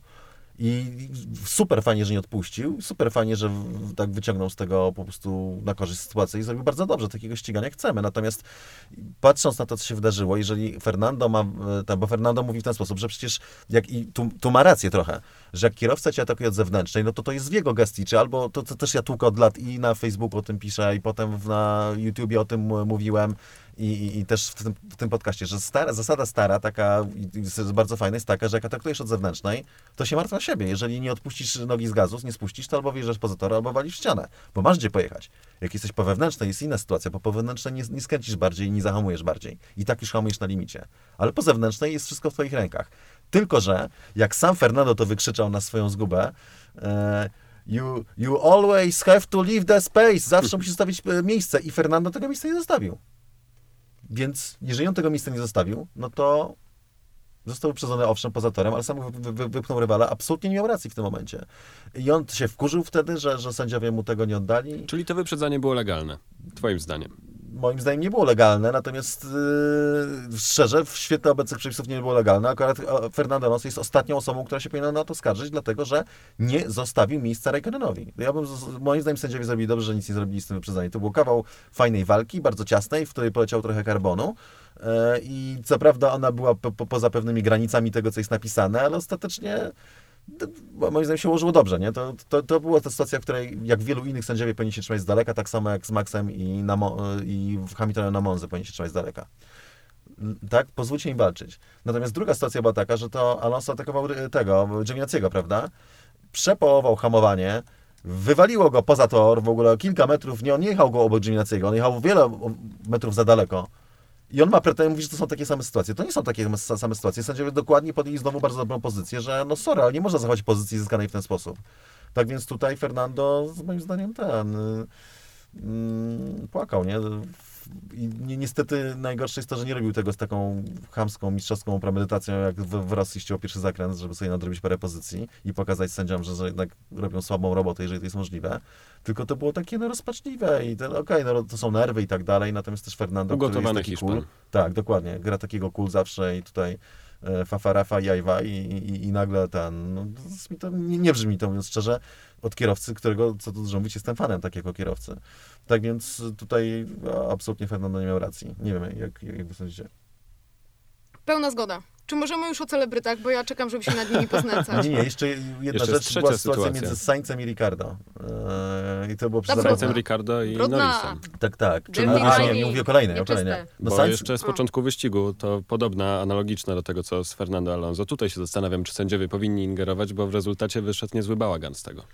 I super fajnie, że nie odpuścił, super fajnie, że tak wyciągnął z tego po prostu na korzyść sytuację i zrobił bardzo dobrze. Takiego ścigania chcemy. Natomiast patrząc na to, co się wydarzyło, jeżeli Fernando ma, e, bo Fernando mówi w ten sposób, że przecież, jak i tu, tu ma rację trochę, że jak kierowca cię atakuje od zewnętrznej, no to to jest w jego gestii, czy albo, to, to też ja tłukę od lat i na Facebooku o tym piszę, i potem na YouTubie o tym mówiłem, i, i, też w tym, w tym podcaście, że stara, zasada stara, taka bardzo fajna, jest taka, że jak atakujesz od zewnętrznej, to się martw na siebie. Jeżeli nie odpuścisz nogi z gazu, nie spuścisz, to albo wjeżdżasz poza tor, albo walisz w ścianę, bo masz gdzie pojechać. Jak jesteś po wewnętrznej, jest inna sytuacja, bo po wewnętrznej nie, nie skręcisz bardziej nie zahamujesz bardziej. I tak już hamujesz na limicie. Ale po zewnętrznej jest wszystko w twoich rękach. Tylko, że jak sam Fernando to wykrzyczał na swoją zgubę, e, you, you always have to leave the space, zawsze musisz zostawić e, miejsce i Fernando tego miejsca nie zostawił. Więc jeżeli on tego miejsca nie zostawił, no to został uprzedzony owszem poza torem, ale sam wy, wy, wypchnął rywala, absolutnie nie miał racji w tym momencie. I on się wkurzył wtedy, że, że sędziowie mu tego nie oddali. Czyli to wyprzedzanie było legalne, twoim zdaniem. Moim zdaniem nie było legalne, natomiast yy, szczerze, w świetle obecnych przepisów nie było legalne. Akurat e, Fernando Alonso jest ostatnią osobą, która się powinna na to skarżyć, dlatego że nie zostawił miejsca Raikkonenowi. Ja bym, moim zdaniem sędziowie zrobili dobrze, że nic nie zrobili z tym wyprzedzaniem. To był kawał fajnej walki, bardzo ciasnej, w której poleciał trochę karbonu. E, I co prawda ona była po, po, poza pewnymi granicami tego, co jest napisane, ale ostatecznie moim zdaniem się ułożyło dobrze, nie? To, to, to była ta sytuacja, w której jak wielu innych sędziowie powinni się trzymać z daleka, tak samo jak z Maxem i, na, i Hamiltonem na Monze powinni się trzymać z daleka. Tak? Pozwólcie im walczyć. Natomiast druga sytuacja była taka, że to Alonso atakował ry- tego, Giovinazziego, prawda? Przepołował hamowanie, wywaliło go poza tor, w ogóle kilka metrów, nie, on nie jechał go obok Giovinazziego, on jechał wiele metrów za daleko. I on ma pretensje, mówi, że to są takie same sytuacje. To nie są takie sa- same sytuacje. Sędziowie dokładnie podjęli znowu bardzo dobrą pozycję, że no sorry, ale nie można zachować pozycji zyskanej w ten sposób. Tak więc tutaj Fernando, moim zdaniem, ten mm, płakał, nie? I ni- niestety najgorsze jest to, że nie robił tego z taką chamską, mistrzowską premedytacją, jak w, w Rosji ściął pierwszy zakręt, żeby sobie nadrobić parę pozycji i pokazać sędziom, że, że jednak robią słabą robotę, jeżeli to jest możliwe. Tylko to było takie no, rozpaczliwe i to- okej, no, to są nerwy i tak dalej, natomiast też Fernando, który jest Ugotowany taki Hiszpan. cool, tak, dokładnie. Gra takiego cool zawsze i tutaj fafarafa, jajwa i, i, i nagle ten, no, to nie, nie brzmi to, mówiąc szczerze, od kierowcy, którego, co tu dużo mówić, jestem fanem takiego kierowcy. Tak więc tutaj absolutnie Fernando nie miał racji. Nie wiem, jak, jak wy sądzicie. Pełna zgoda. Czy możemy już o celebrytach, bo ja czekam, żeby się nad nimi poznęcać. Nie, nie, jeszcze jedna Jeszcze rzecz, była sytuacja sytuacja. między Sainzem i Ricardo. E, I to było zawodach. Sainzem, Ricardo i Brudna. Norrisem. Tak, tak. Dirty A, nie, nie mówię o kolejnej, o kolejnej. No Bo Sainz, jeszcze z początku wyścigu to podobna, analogiczna do tego, co z Fernando Alonso. Tutaj się zastanawiam, czy sędziowie powinni ingerować, bo w rezultacie wyszedł niezły bałagan z tego.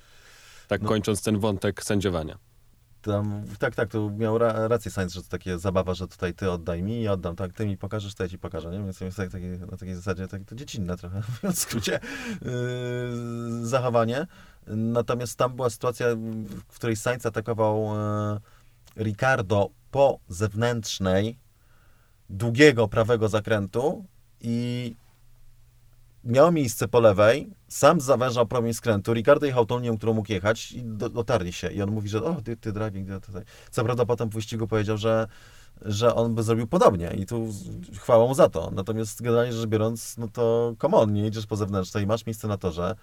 Tak No. kończąc ten wątek sędziowania. Tam, tak, tak, to miał ra, rację Sainz, że to takie zabawa, że tutaj ty oddaj mi, ja oddam, tak, ty mi pokażesz, to ja ci pokażę, nie? Więc tak, takie, na takiej zasadzie tak, to dziecinne trochę, w skrócie, yy, zachowanie. Natomiast tam była sytuacja, w której Sainz atakował yy, Ricardo po zewnętrznej długiego prawego zakrętu i miało miejsce po lewej, sam zawężał promień skrętu, Ricardo jechał tą linią, którą mógł jechać i do, dotarli się. I on mówi, że o, ty, ty driving, ty, tutaj. Co prawda potem w wyścigu powiedział, że, że on by zrobił podobnie i tu chwała mu za to. Natomiast generalnie rzecz biorąc, no to come on, nie idziesz po zewnętrznej, masz miejsce na torze,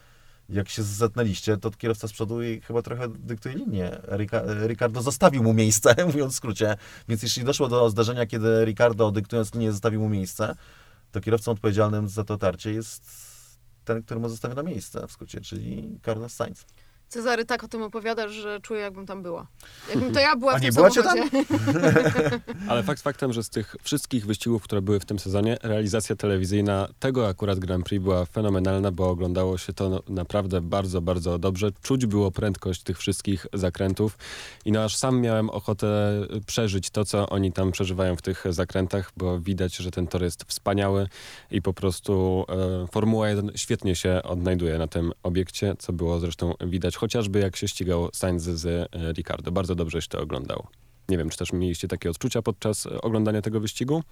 jak się zetnęliście, to kierowca z przodu chyba trochę dyktuje linię. Rica, Ricardo zostawił mu miejsce, mówiąc w skrócie. Więc jeśli doszło do zdarzenia, kiedy Ricardo dyktując linię zostawił mu miejsce, to kierowcą odpowiedzialnym za to tarcie jest ten, który mu zostawia na miejsce w skrócie, czyli Carlos Sainz. Cezary tak o tym opowiadasz, że czuję, jakbym tam była. Jakbym to ja była A w nie tym samochodzie. Ale fakt faktem, że z tych wszystkich wyścigów, które były w tym sezonie, realizacja telewizyjna tego akurat Grand Prix była fenomenalna, bo oglądało się to no, naprawdę bardzo, bardzo dobrze. Czuć było prędkość tych wszystkich zakrętów i no aż sam miałem ochotę przeżyć to, co oni tam przeżywają w tych zakrętach, bo widać, że ten tor jest wspaniały i po prostu e, Formuła 1 świetnie się odnajduje na tym obiekcie, co było zresztą widać chociażby jak się ścigał Sainz z e, Ricardo. Bardzo dobrze się to oglądało. Nie wiem, czy też mieliście takie odczucia podczas e, oglądania tego wyścigu?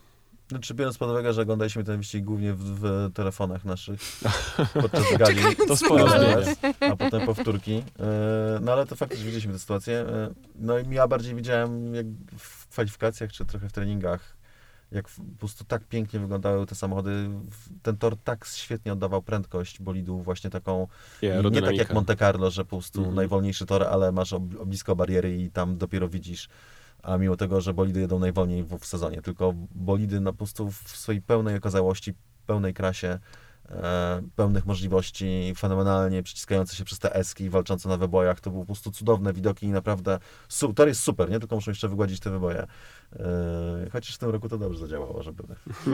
Znaczy, biorąc pod uwagę, że oglądaliśmy ten wyścig głównie w, w telefonach naszych podczas gali, To sporo zmienia. a potem powtórki. E, No ale to faktycznie widzieliśmy tę sytuację. No i ja bardziej widziałem jak w kwalifikacjach, czy trochę w treningach, jak po prostu tak pięknie wyglądały te samochody. Ten tor tak świetnie oddawał prędkość bolidu, właśnie taką I nie tak jak Monte Carlo, że po prostu Mhm. najwolniejszy tor, ale masz ob, blisko bariery i tam dopiero widzisz. A mimo tego, że bolidy jedą najwolniej w, w sezonie, tylko bolidy na po prostu w swojej pełnej okazałości, pełnej krasie pełnych możliwości, fenomenalnie przyciskające się przez te eski, walczące na wybojach. To były po prostu cudowne widoki i naprawdę su- tor jest super, nie? Tylko muszą jeszcze wygładzić te wyboje. E, chociaż w tym roku to dobrze zadziałało, żeby...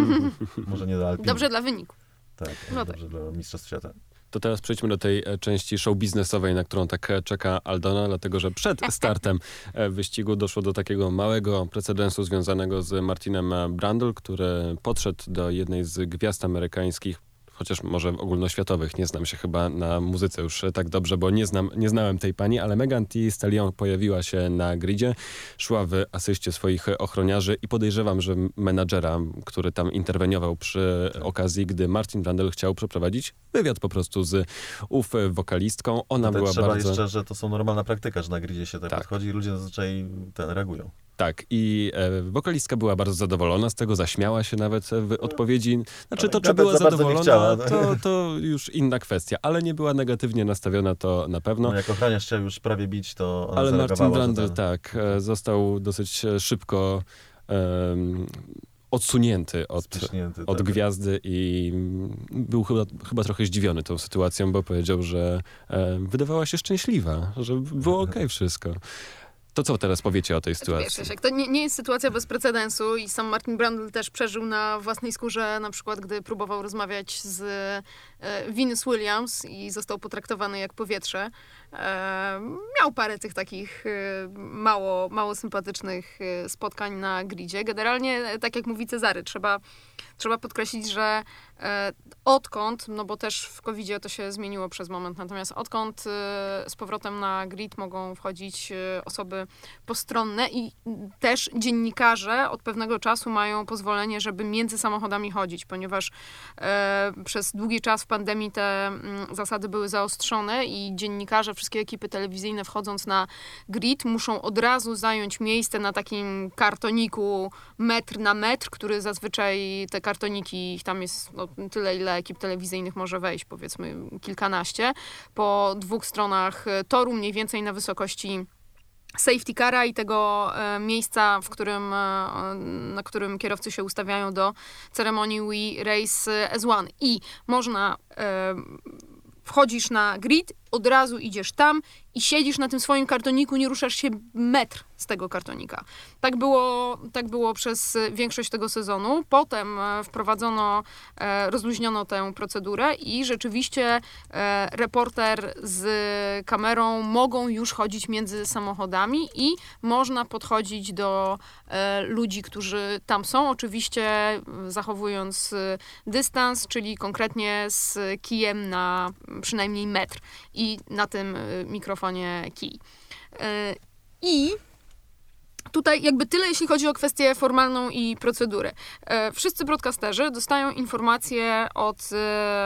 Może nie Alpiny. Dobrze dla wyniku. Tak, No dobrze dla Mistrzostw Świata. To teraz przejdźmy do tej e, części show biznesowej, na którą tak e, czeka Aldona, dlatego że przed startem e, wyścigu doszło do takiego małego precedensu związanego z Martinem e, Brandl, który podszedł do jednej z gwiazd amerykańskich chociaż może ogólnoświatowych, nie znam się chyba na muzyce już tak dobrze, bo nie, znam, nie znałem tej pani, ale Megan Thee Stallion pojawiła się na gridzie, szła w asyście swoich ochroniarzy i podejrzewam, że menadżera, który tam interweniował przy okazji, gdy Martin Brandl chciał przeprowadzić wywiad po prostu z ów wokalistką. Ona Tutaj była trzeba bardzo... jeszcze, że to są normalna praktyka, że na gridzie się tak, Tak. podchodzi i ludzie zazwyczaj ten reagują. Tak, i e, wokalistka była bardzo zadowolona z tego, zaśmiała się nawet w odpowiedzi. Znaczy to, czy była za zadowolona, chciała, no. to, to już inna kwestia, ale nie była negatywnie nastawiona, to na pewno. No, jak ochraniarz chciał już prawie bić, to ona Ale Martin Brandl, ten- tak, e, został dosyć e, szybko em, odsunięty od, Spiśnięty, od tak. gwiazdy i był chyba, chyba trochę zdziwiony tą sytuacją, bo powiedział, że e, wydawała się szczęśliwa, że było okej wszystko. To co teraz powiecie o tej Wiesz, sytuacji? Jasiek, to nie, nie jest sytuacja bez precedensu i sam Martin Brandl też przeżył na własnej skórze, na przykład gdy próbował rozmawiać z e, Venus Williams i został potraktowany jak powietrze. E, miał parę tych takich e, mało, mało sympatycznych e, spotkań na gridzie. Generalnie, tak jak mówi Cezary, trzeba, trzeba podkreślić, że odkąd, no bo też w covid to się zmieniło przez moment, natomiast odkąd z powrotem na grid mogą wchodzić osoby postronne i też dziennikarze od pewnego czasu mają pozwolenie, żeby między samochodami chodzić, ponieważ przez długi czas w pandemii te mm, zasady były zaostrzone i dziennikarze, wszystkie ekipy telewizyjne wchodząc na grid muszą od razu zająć miejsce na takim kartoniku metr na metr, który zazwyczaj te kartoniki, ich tam jest no, tyle, ile ekip telewizyjnych może wejść, powiedzmy kilkanaście, po dwóch stronach e, toru, mniej więcej na wysokości safety cara i tego e, miejsca, w którym, e, na którym kierowcy się ustawiają do ceremonii We Race as One. I można, e, wchodzisz na grid, od razu idziesz tam i siedzisz na tym swoim kartoniku, nie ruszasz się metr z tego kartonika. Tak było, tak było przez większość tego sezonu. Potem e, wprowadzono, e, rozluźniono tę procedurę i rzeczywiście e, reporter z kamerą mogą już chodzić między samochodami i można podchodzić do e, ludzi, którzy tam są, oczywiście e, zachowując e, dystans, czyli konkretnie z kijem na przynajmniej metr i na tym e, mikrofonie kij. E, I Tutaj jakby tyle, jeśli chodzi o kwestię formalną i procedurę. E, Wszyscy broadcasterzy dostają informacje od,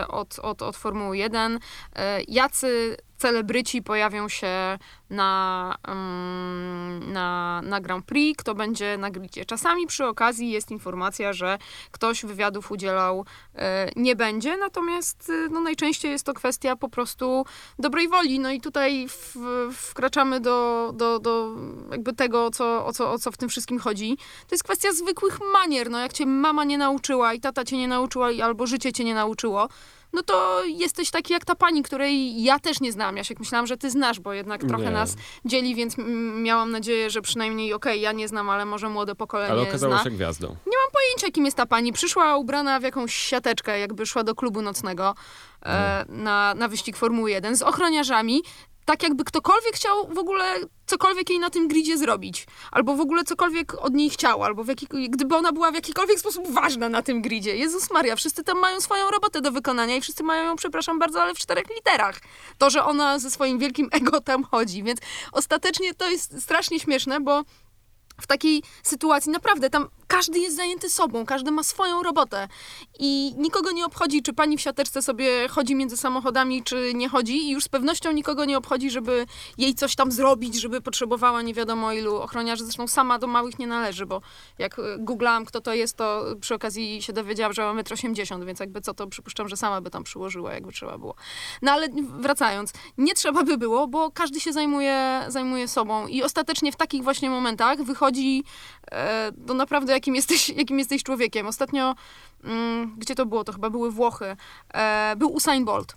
od, od, od Formuły 1, e, jacy celebryci pojawią się na, mm, na, na Grand Prix, kto będzie na gridzie. Czasami przy okazji jest informacja, że ktoś wywiadów udzielał e, nie będzie, natomiast e, no, najczęściej jest to kwestia po prostu dobrej woli. No i tutaj w, wkraczamy do, do, do jakby tego, co, o, co, o co w tym wszystkim chodzi. To jest kwestia zwykłych manier. No, jak cię mama nie nauczyła i tata cię nie nauczyła, albo życie cię nie nauczyło, no to jesteś taki jak ta pani, której ja też nie znam. Ja się myślałam, że ty znasz, bo jednak trochę Nie. nas dzieli, więc mm, miałam nadzieję, że przynajmniej okej, ja nie znam, ale może młode pokolenie Ale okazało zna. się gwiazdą. pojęcia, kim jest ta pani. Przyszła ubrana w jakąś siateczkę, jakby szła do klubu nocnego e, na, na wyścig Formuły 1 z ochroniarzami. Tak jakby ktokolwiek chciał w ogóle cokolwiek jej na tym gridzie zrobić. Albo w ogóle cokolwiek od niej chciał, albo w gdyby ona była w jakikolwiek sposób ważna na tym gridzie. Jezus Maria, wszyscy tam mają swoją robotę do wykonania i wszyscy mają ją, przepraszam bardzo, ale w czterech literach. To, że ona ze swoim wielkim ego tam chodzi. Więc ostatecznie to jest strasznie śmieszne, bo w takiej sytuacji naprawdę tam każdy jest zajęty sobą, każdy ma swoją robotę i nikogo nie obchodzi, czy pani w siateczce sobie chodzi między samochodami, czy nie chodzi i już z pewnością nikogo nie obchodzi, żeby jej coś tam zrobić, żeby potrzebowała nie wiadomo ilu ochroniarzy. Zresztą sama do małych nie należy, bo jak e, googlałam kto to jest, to przy okazji się dowiedziałam, że ma 1,80 m, więc jakby co, to przypuszczam, że sama by tam przyłożyła, jakby trzeba było. No ale wracając, nie trzeba by było, bo każdy się zajmuje, zajmuje sobą i ostatecznie w takich właśnie momentach wychodzi e, no naprawdę jakiś jakim jesteś, jakim jesteś człowiekiem. Ostatnio, mm, gdzie to było? To chyba były Włochy. E, był Usain Bolt.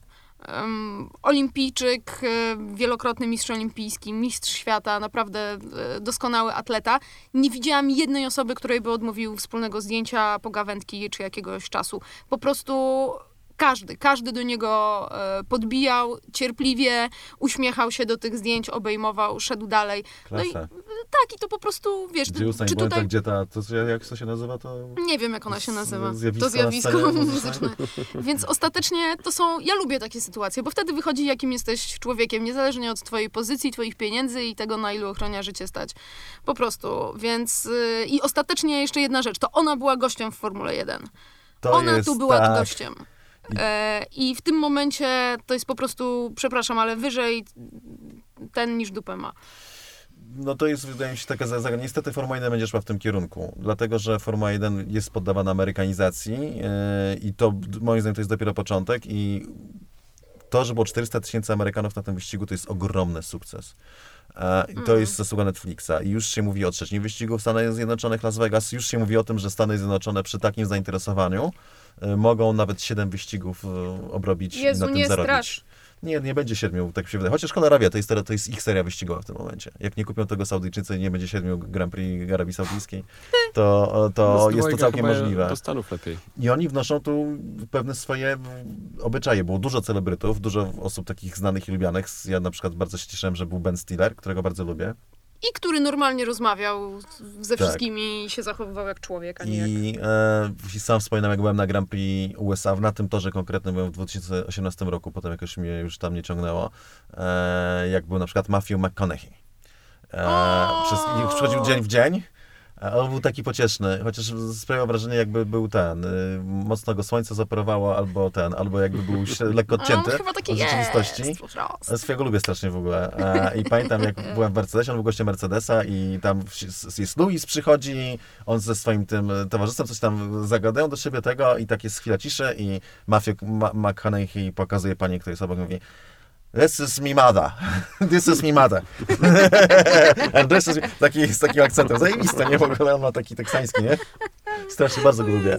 Em, olimpijczyk, e, wielokrotny mistrz olimpijski, mistrz świata, naprawdę e, doskonały atleta. Nie widziałam jednej osoby, której by odmówił wspólnego zdjęcia, pogawędki czy jakiegoś czasu. Po prostu każdy, każdy do niego e, podbijał cierpliwie, uśmiechał się do tych zdjęć, obejmował, szedł dalej. No i Klasa. tak, i to po prostu, wiesz, Gdzie Usain czy tutaj... gdzie ta, to, jak to się nazywa, to... Nie wiem, jak ona się nazywa. zjawisko to zjawisko muzyczne. Więc ostatecznie to są. Ja lubię takie sytuacje, bo wtedy wychodzi, jakim jesteś człowiekiem, niezależnie od twojej pozycji, twoich pieniędzy i tego, na ilu ochrania życie stać. Po prostu. Więc. Yy, I ostatecznie jeszcze jedna rzecz. To ona była gościem w Formule 1. to ona tu była tak, gościem. E, I w tym momencie to jest po prostu, przepraszam, ale wyżej ten niż dupę ma. No to jest, wydaje mi się, taka zagadnienie. Niestety Formuła 1 będzie szła w tym kierunku, dlatego że Formuła 1 jest poddawana amerykanizacji yy, i to moim zdaniem to jest dopiero początek i to, że było 400 tysięcy Amerykanów na tym wyścigu, to jest ogromny sukces. E, I to jest zasługa Netflixa. I już się mówi o trzecim wyścigu w Stanach Zjednoczonych, Las Vegas. Już się mówi o tym, że Stany Zjednoczone przy takim zainteresowaniu e, mogą nawet 7 wyścigów e, obrobić Jezu, i na tym nie zarobić. strasz. Nie, nie będzie siedmiu, tak się wydaje. Chociaż Konrad Arabia to jest, to jest ich seria wyścigowa w tym momencie. Jak nie kupią tego Saudyjczycy i nie będzie siedmiu Grand Prix Arabii Saudyjskiej, to, to jest to całkiem możliwe. Do Stanów lepiej. I oni wnoszą tu pewne swoje obyczaje. Było dużo celebrytów, dużo osób takich znanych i lubianych. Ja na przykład bardzo się cieszyłem, że był Ben Stiller, którego bardzo lubię. I który normalnie rozmawiał ze Tak. wszystkimi i się zachowywał jak człowiek, a nie jak... I e, sam wspominam, jak byłem na Grand Prix USA, na tym torze konkretnym byłem w 2018 roku, potem jakoś mnie już tam nie ciągnęło, e, jak był na przykład Matthew McConaughey. E, przez, przychodził dzień w dzień, a on był taki pocieszny, chociaż sprawiał wrażenie, jakby był ten, y, mocno go słońce zaparowało, albo ten, albo jakby był lekko odcięty chyba taki od rzeczywistości. jest Swojego lubię strasznie w ogóle. I pamiętam, jak byłem w Mercedesie, on był gościem Mercedesa i tam jest Louis przychodzi, on ze swoim tym towarzystwem coś tam zagadają do siebie tego i tak jest chwila ciszy i Matthew Ma- McConaughey pokazuje pani, która jest obok mówi This is me mother. This is me mother. And this is. Taki, z takim akcentem. Zajebiste, nie? W ogóle on ma taki teksański, nie? Strasznie bardzo go lubię.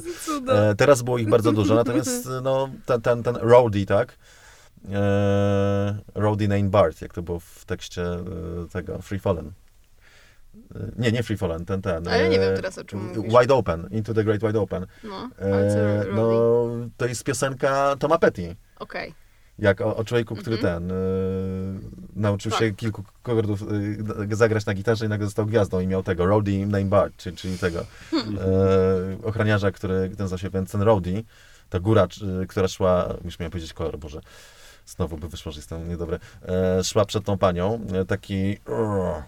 E, teraz było ich bardzo dużo, natomiast no, ten, ten, ten Rowdy, tak? E, Rowdy Name Bart, jak to było w tekście e, tego Free Fallen. E, Nie, nie Free Fallen, ten, ten. A ja nie e, wiem teraz, o czym mówisz. Wide Open, Into the Great Wide Open. No, ale E, no, to jest piosenka Toma Petty. Okej. Jak o, o człowieku, który ten, y, nauczył. Tak. się kilku kordów y, zagrać na gitarze i nagle został gwiazdą i miał tego, Rowdy Name Bart, czyli, czyli tego Hmm. y, ochroniarza, który nazywa się ten Rowdy, ta góra, y, która szła, już miałem powiedzieć kolor, Boże, znowu by wyszło, że jestem niedobry, e, szła przed tą panią, e, taki o,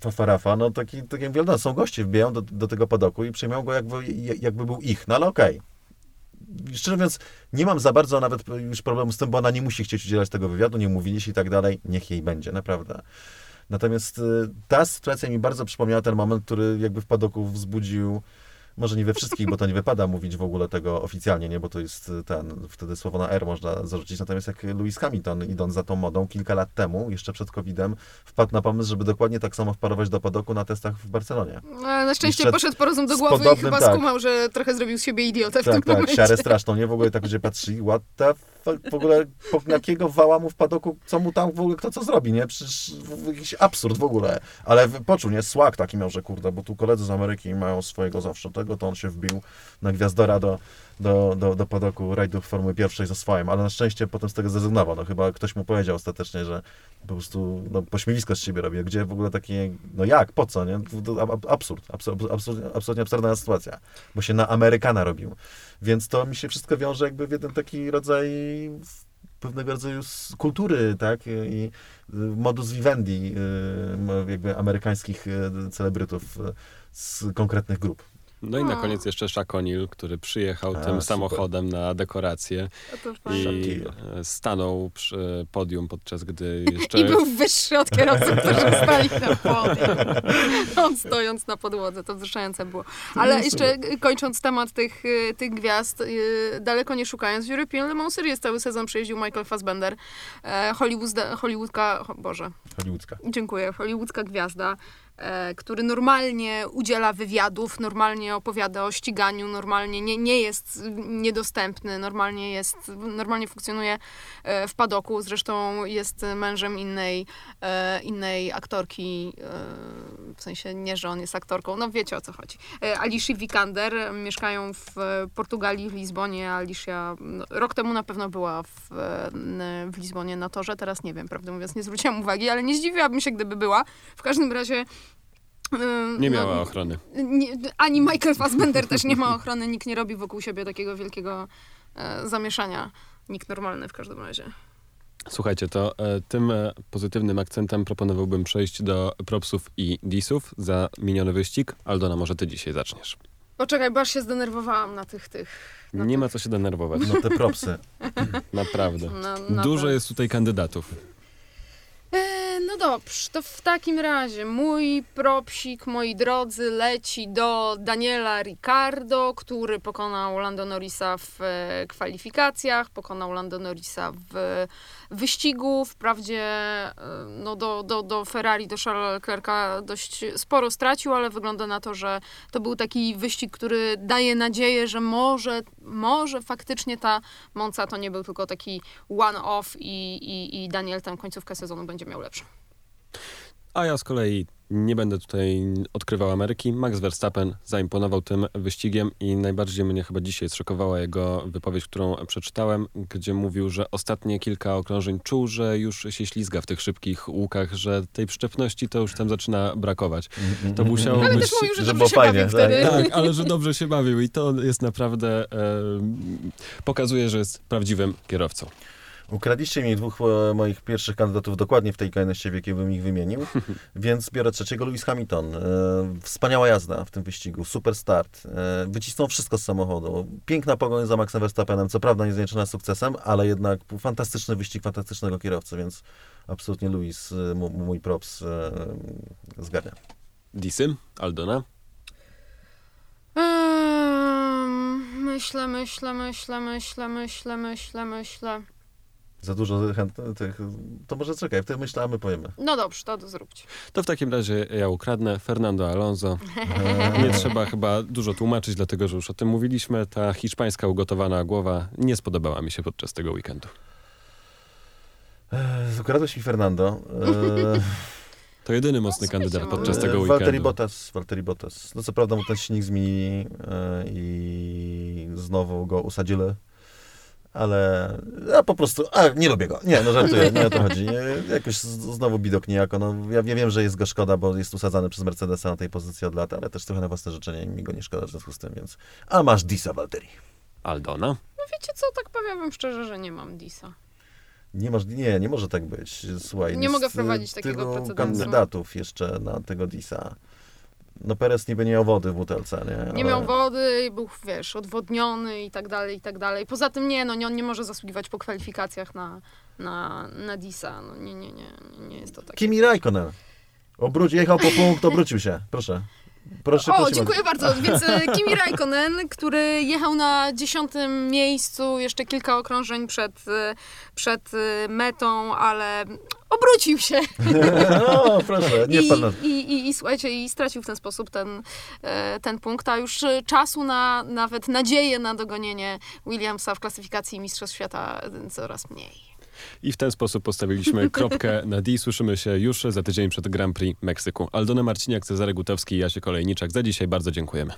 fafarafa, no taki, tak jak wiadomo, są goście, wbijają do, do tego padoku i przyjmują go jakby, jakby był ich, no ale okej szczerze mówiąc, nie mam za bardzo nawet już problemu z tym, bo ona nie musi chcieć udzielać tego wywiadu, nie umówili się i tak dalej. Niech jej będzie, naprawdę. Natomiast y, ta sytuacja mi bardzo przypomniała ten moment, który jakby w padoku wzbudził, może nie we wszystkich, bo to nie wypada mówić w ogóle tego oficjalnie, nie, bo to jest y, ten, wtedy słowo na R można zarzucić. Natomiast jak Lewis Hamilton, idąc za tą modą kilka lat temu, jeszcze przed COVID-em, wpadł na pomysł, żeby dokładnie tak samo wparować do padoku na testach w Barcelonie. Na szczęście poszedł po rozum do głowy i podobnym, chyba tak. skumał, że trochę zrobił z siebie idiotę w Tak, tym tak, momencie. siarę straszną, nie? W ogóle tak ludzie patrzyli, what the fuck, w ogóle po, jakiego wała mu w padoku, co mu tam w ogóle, kto co zrobi, nie? Przecież jakiś absurd w ogóle. Ale poczuł, nie? Słak taki miał, że kurde, bo tu koledzy z Ameryki mają swojego zawsze tego, to on się wbił na gwiazdora do, do, do, do padoku rajdów Formuły Pierwszej ze swoim, ale na szczęście potem z tego zrezygnował. No chyba ktoś mu powiedział ostatecznie, że po prostu no, pośmiewisko z siebie robi, gdzie w ogóle takie, no jak, po co, nie? Absurd, absurd, absurd, absolutnie absurdalna sytuacja, bo się na Amerykana robił. Więc to mi się wszystko wiąże jakby w jeden taki rodzaj pewnego rodzaju kultury, tak, i modus vivendi y, jakby amerykańskich y, celebrytów y, z konkretnych grup. No i na koniec jeszcze Shaq O'Neal, który przyjechał A, tym super. samochodem na dekorację i stanął przy podium, podczas gdy jeszcze... I był wyższy od kierowców, którzy stali na podium. On stojąc na podłodze, to wzruszające było. Ale jeszcze y, kończąc temat tych, tych gwiazd, y, daleko nie szukając, w European Le Mans Series cały sezon przejeździł Michael Fassbender, e, Hollywood, Hollywoodka, Boże, Hollywoodzka. dziękuję, hollywoodzka gwiazda. E, który normalnie udziela wywiadów, normalnie opowiada o ściganiu, normalnie nie, nie jest niedostępny, normalnie jest, normalnie funkcjonuje e, w padoku, zresztą jest mężem innej, e, innej aktorki, w sensie nie, że on jest aktorką, no wiecie o co chodzi. Alicia Vikander, mieszkają w Portugalii, w Lizbonie. Alicia no, rok temu na pewno była w, w Lizbonie na torze, teraz nie wiem, prawdę mówiąc, nie zwróciłam uwagi, ale nie zdziwiłabym się, gdyby była. W każdym razie... Nie no, miała ochrony. nie, ani Michael Fassbender też nie ma ochrony, nikt nie robi wokół siebie takiego wielkiego e, zamieszania. Nikt normalny w każdym razie. Słuchajcie, to e, tym e, pozytywnym akcentem proponowałbym przejść do propsów i disów za miniony wyścig. Aldona, może ty dzisiaj zaczniesz. Poczekaj, bo aż się zdenerwowałam na tych, tych. Na Nie tych, ma co się denerwować, No te propsy. naprawdę. na, na Dużo jest tutaj kandydatów. E, no dobrze, to w takim razie mój propsik, moi drodzy, leci do Daniela Ricardo, który pokonał Lando Norrisa w e, kwalifikacjach, pokonał Lando Norrisa w wyścigu. Wprawdzie e, no do, do, do Ferrari, do Charlesa Leclerca dość sporo stracił, ale wygląda na to, że to był taki wyścig, który daje nadzieję, że może, może faktycznie ta Monza to nie był tylko taki one-off i, i, i Daniel tam końcówkę sezonu będzie miał lepszą. A ja z kolei nie będę tutaj odkrywał Ameryki. Max Verstappen zaimponował tym wyścigiem i najbardziej mnie chyba dzisiaj zszokowała jego wypowiedź, którą przeczytałem, gdzie mówił, że ostatnie kilka okrążeń czuł, że już się ślizga w tych szybkich łukach, że tej przyczepności to już tam zaczyna brakować. To musiało Ale być... też mówił, że, że było się fajnie, bawił tak. Tak, ale że dobrze się bawił i to jest naprawdę... E, pokazuje, że jest prawdziwym kierowcą. Ukradliście mi dwóch e, moich pierwszych kandydatów dokładnie w tej kolejności, w jakiej bym ich wymienił, więc biorę trzeciego, Lewis Hamilton. E, wspaniała jazda w tym wyścigu, super start. E, wycisnął wszystko z samochodu. Piękna pogoń za Maxem Verstappenem, co prawda niezwieńczona sukcesem, ale jednak fantastyczny wyścig fantastycznego kierowcy, więc absolutnie Lewis, mój props, zgarnia. Disy, Aldona. Ehm, myślę, myślę, myślę, myślę, myślę, myślę, myślę. Za dużo chęt- tych, to może czekaj, w tym myślę, a my powiemy. No dobrze, to, to zróbcie. To w takim razie ja ukradnę Fernando Alonso. Nie trzeba chyba dużo tłumaczyć, dlatego że już o tym mówiliśmy. Ta hiszpańska ugotowana głowa nie spodobała mi się podczas tego weekendu. Ukradłeś mi Fernando. To jedyny mocny No, kandydat słuchajcie, podczas tego weekendu. Bottas, Valtteri Bottas. No co prawda mu ten silnik zmienili e, i znowu go usadzili, ale ja po prostu, a nie lubię go. Nie, no żartuję, nie o to chodzi. E, Jakoś znowu bidok niejako. No, ja, ja wiem, że jest go szkoda, bo jest usadzany przez Mercedesa na tej pozycji od lat, ale też trochę na własne życzenie mi go nie szkoda w związku z tym, więc... A masz Disa, Valtteri. Aldona. No wiecie co, tak powiem szczerze, że nie mam Disa. Nie, masz, nie, nie może tak być. Słuchaj, Nie mogę e, wprowadzić takiego tylu precedensu. kandydatów jeszcze na tego Disa. No Perez niby nie miał wody w butelce, nie? Nie Ale- miał wody, był, wiesz, odwodniony i tak dalej, i tak dalej. Poza tym nie, no nie, on nie może zasługiwać po kwalifikacjach na, na, na Disa. No nie, nie, nie, nie jest to tak. Kimi Raikkonen. Obrócił, jechał po punkt, obrócił się. Proszę. Proszę, O, dziękuję bardzo. Więc e, Kimi Raikkonen, który jechał na dziesiątym miejscu jeszcze kilka okrążeń przed, e, przed e, metą, ale obrócił się No, proszę, nie I, wpadł na... i, i, i słuchajcie, i stracił w ten sposób ten, e, ten punkt, a już e, czasu na nawet nadzieję na dogonienie Williamsa w klasyfikacji Mistrzostw Świata e, coraz mniej. I w ten sposób postawiliśmy kropkę na D. Słyszymy się już za tydzień przed Grand Prix Meksyku. Aldona Marciniak, Cezary Gutowski i Jasie Kolejniczak. Za dzisiaj bardzo dziękujemy.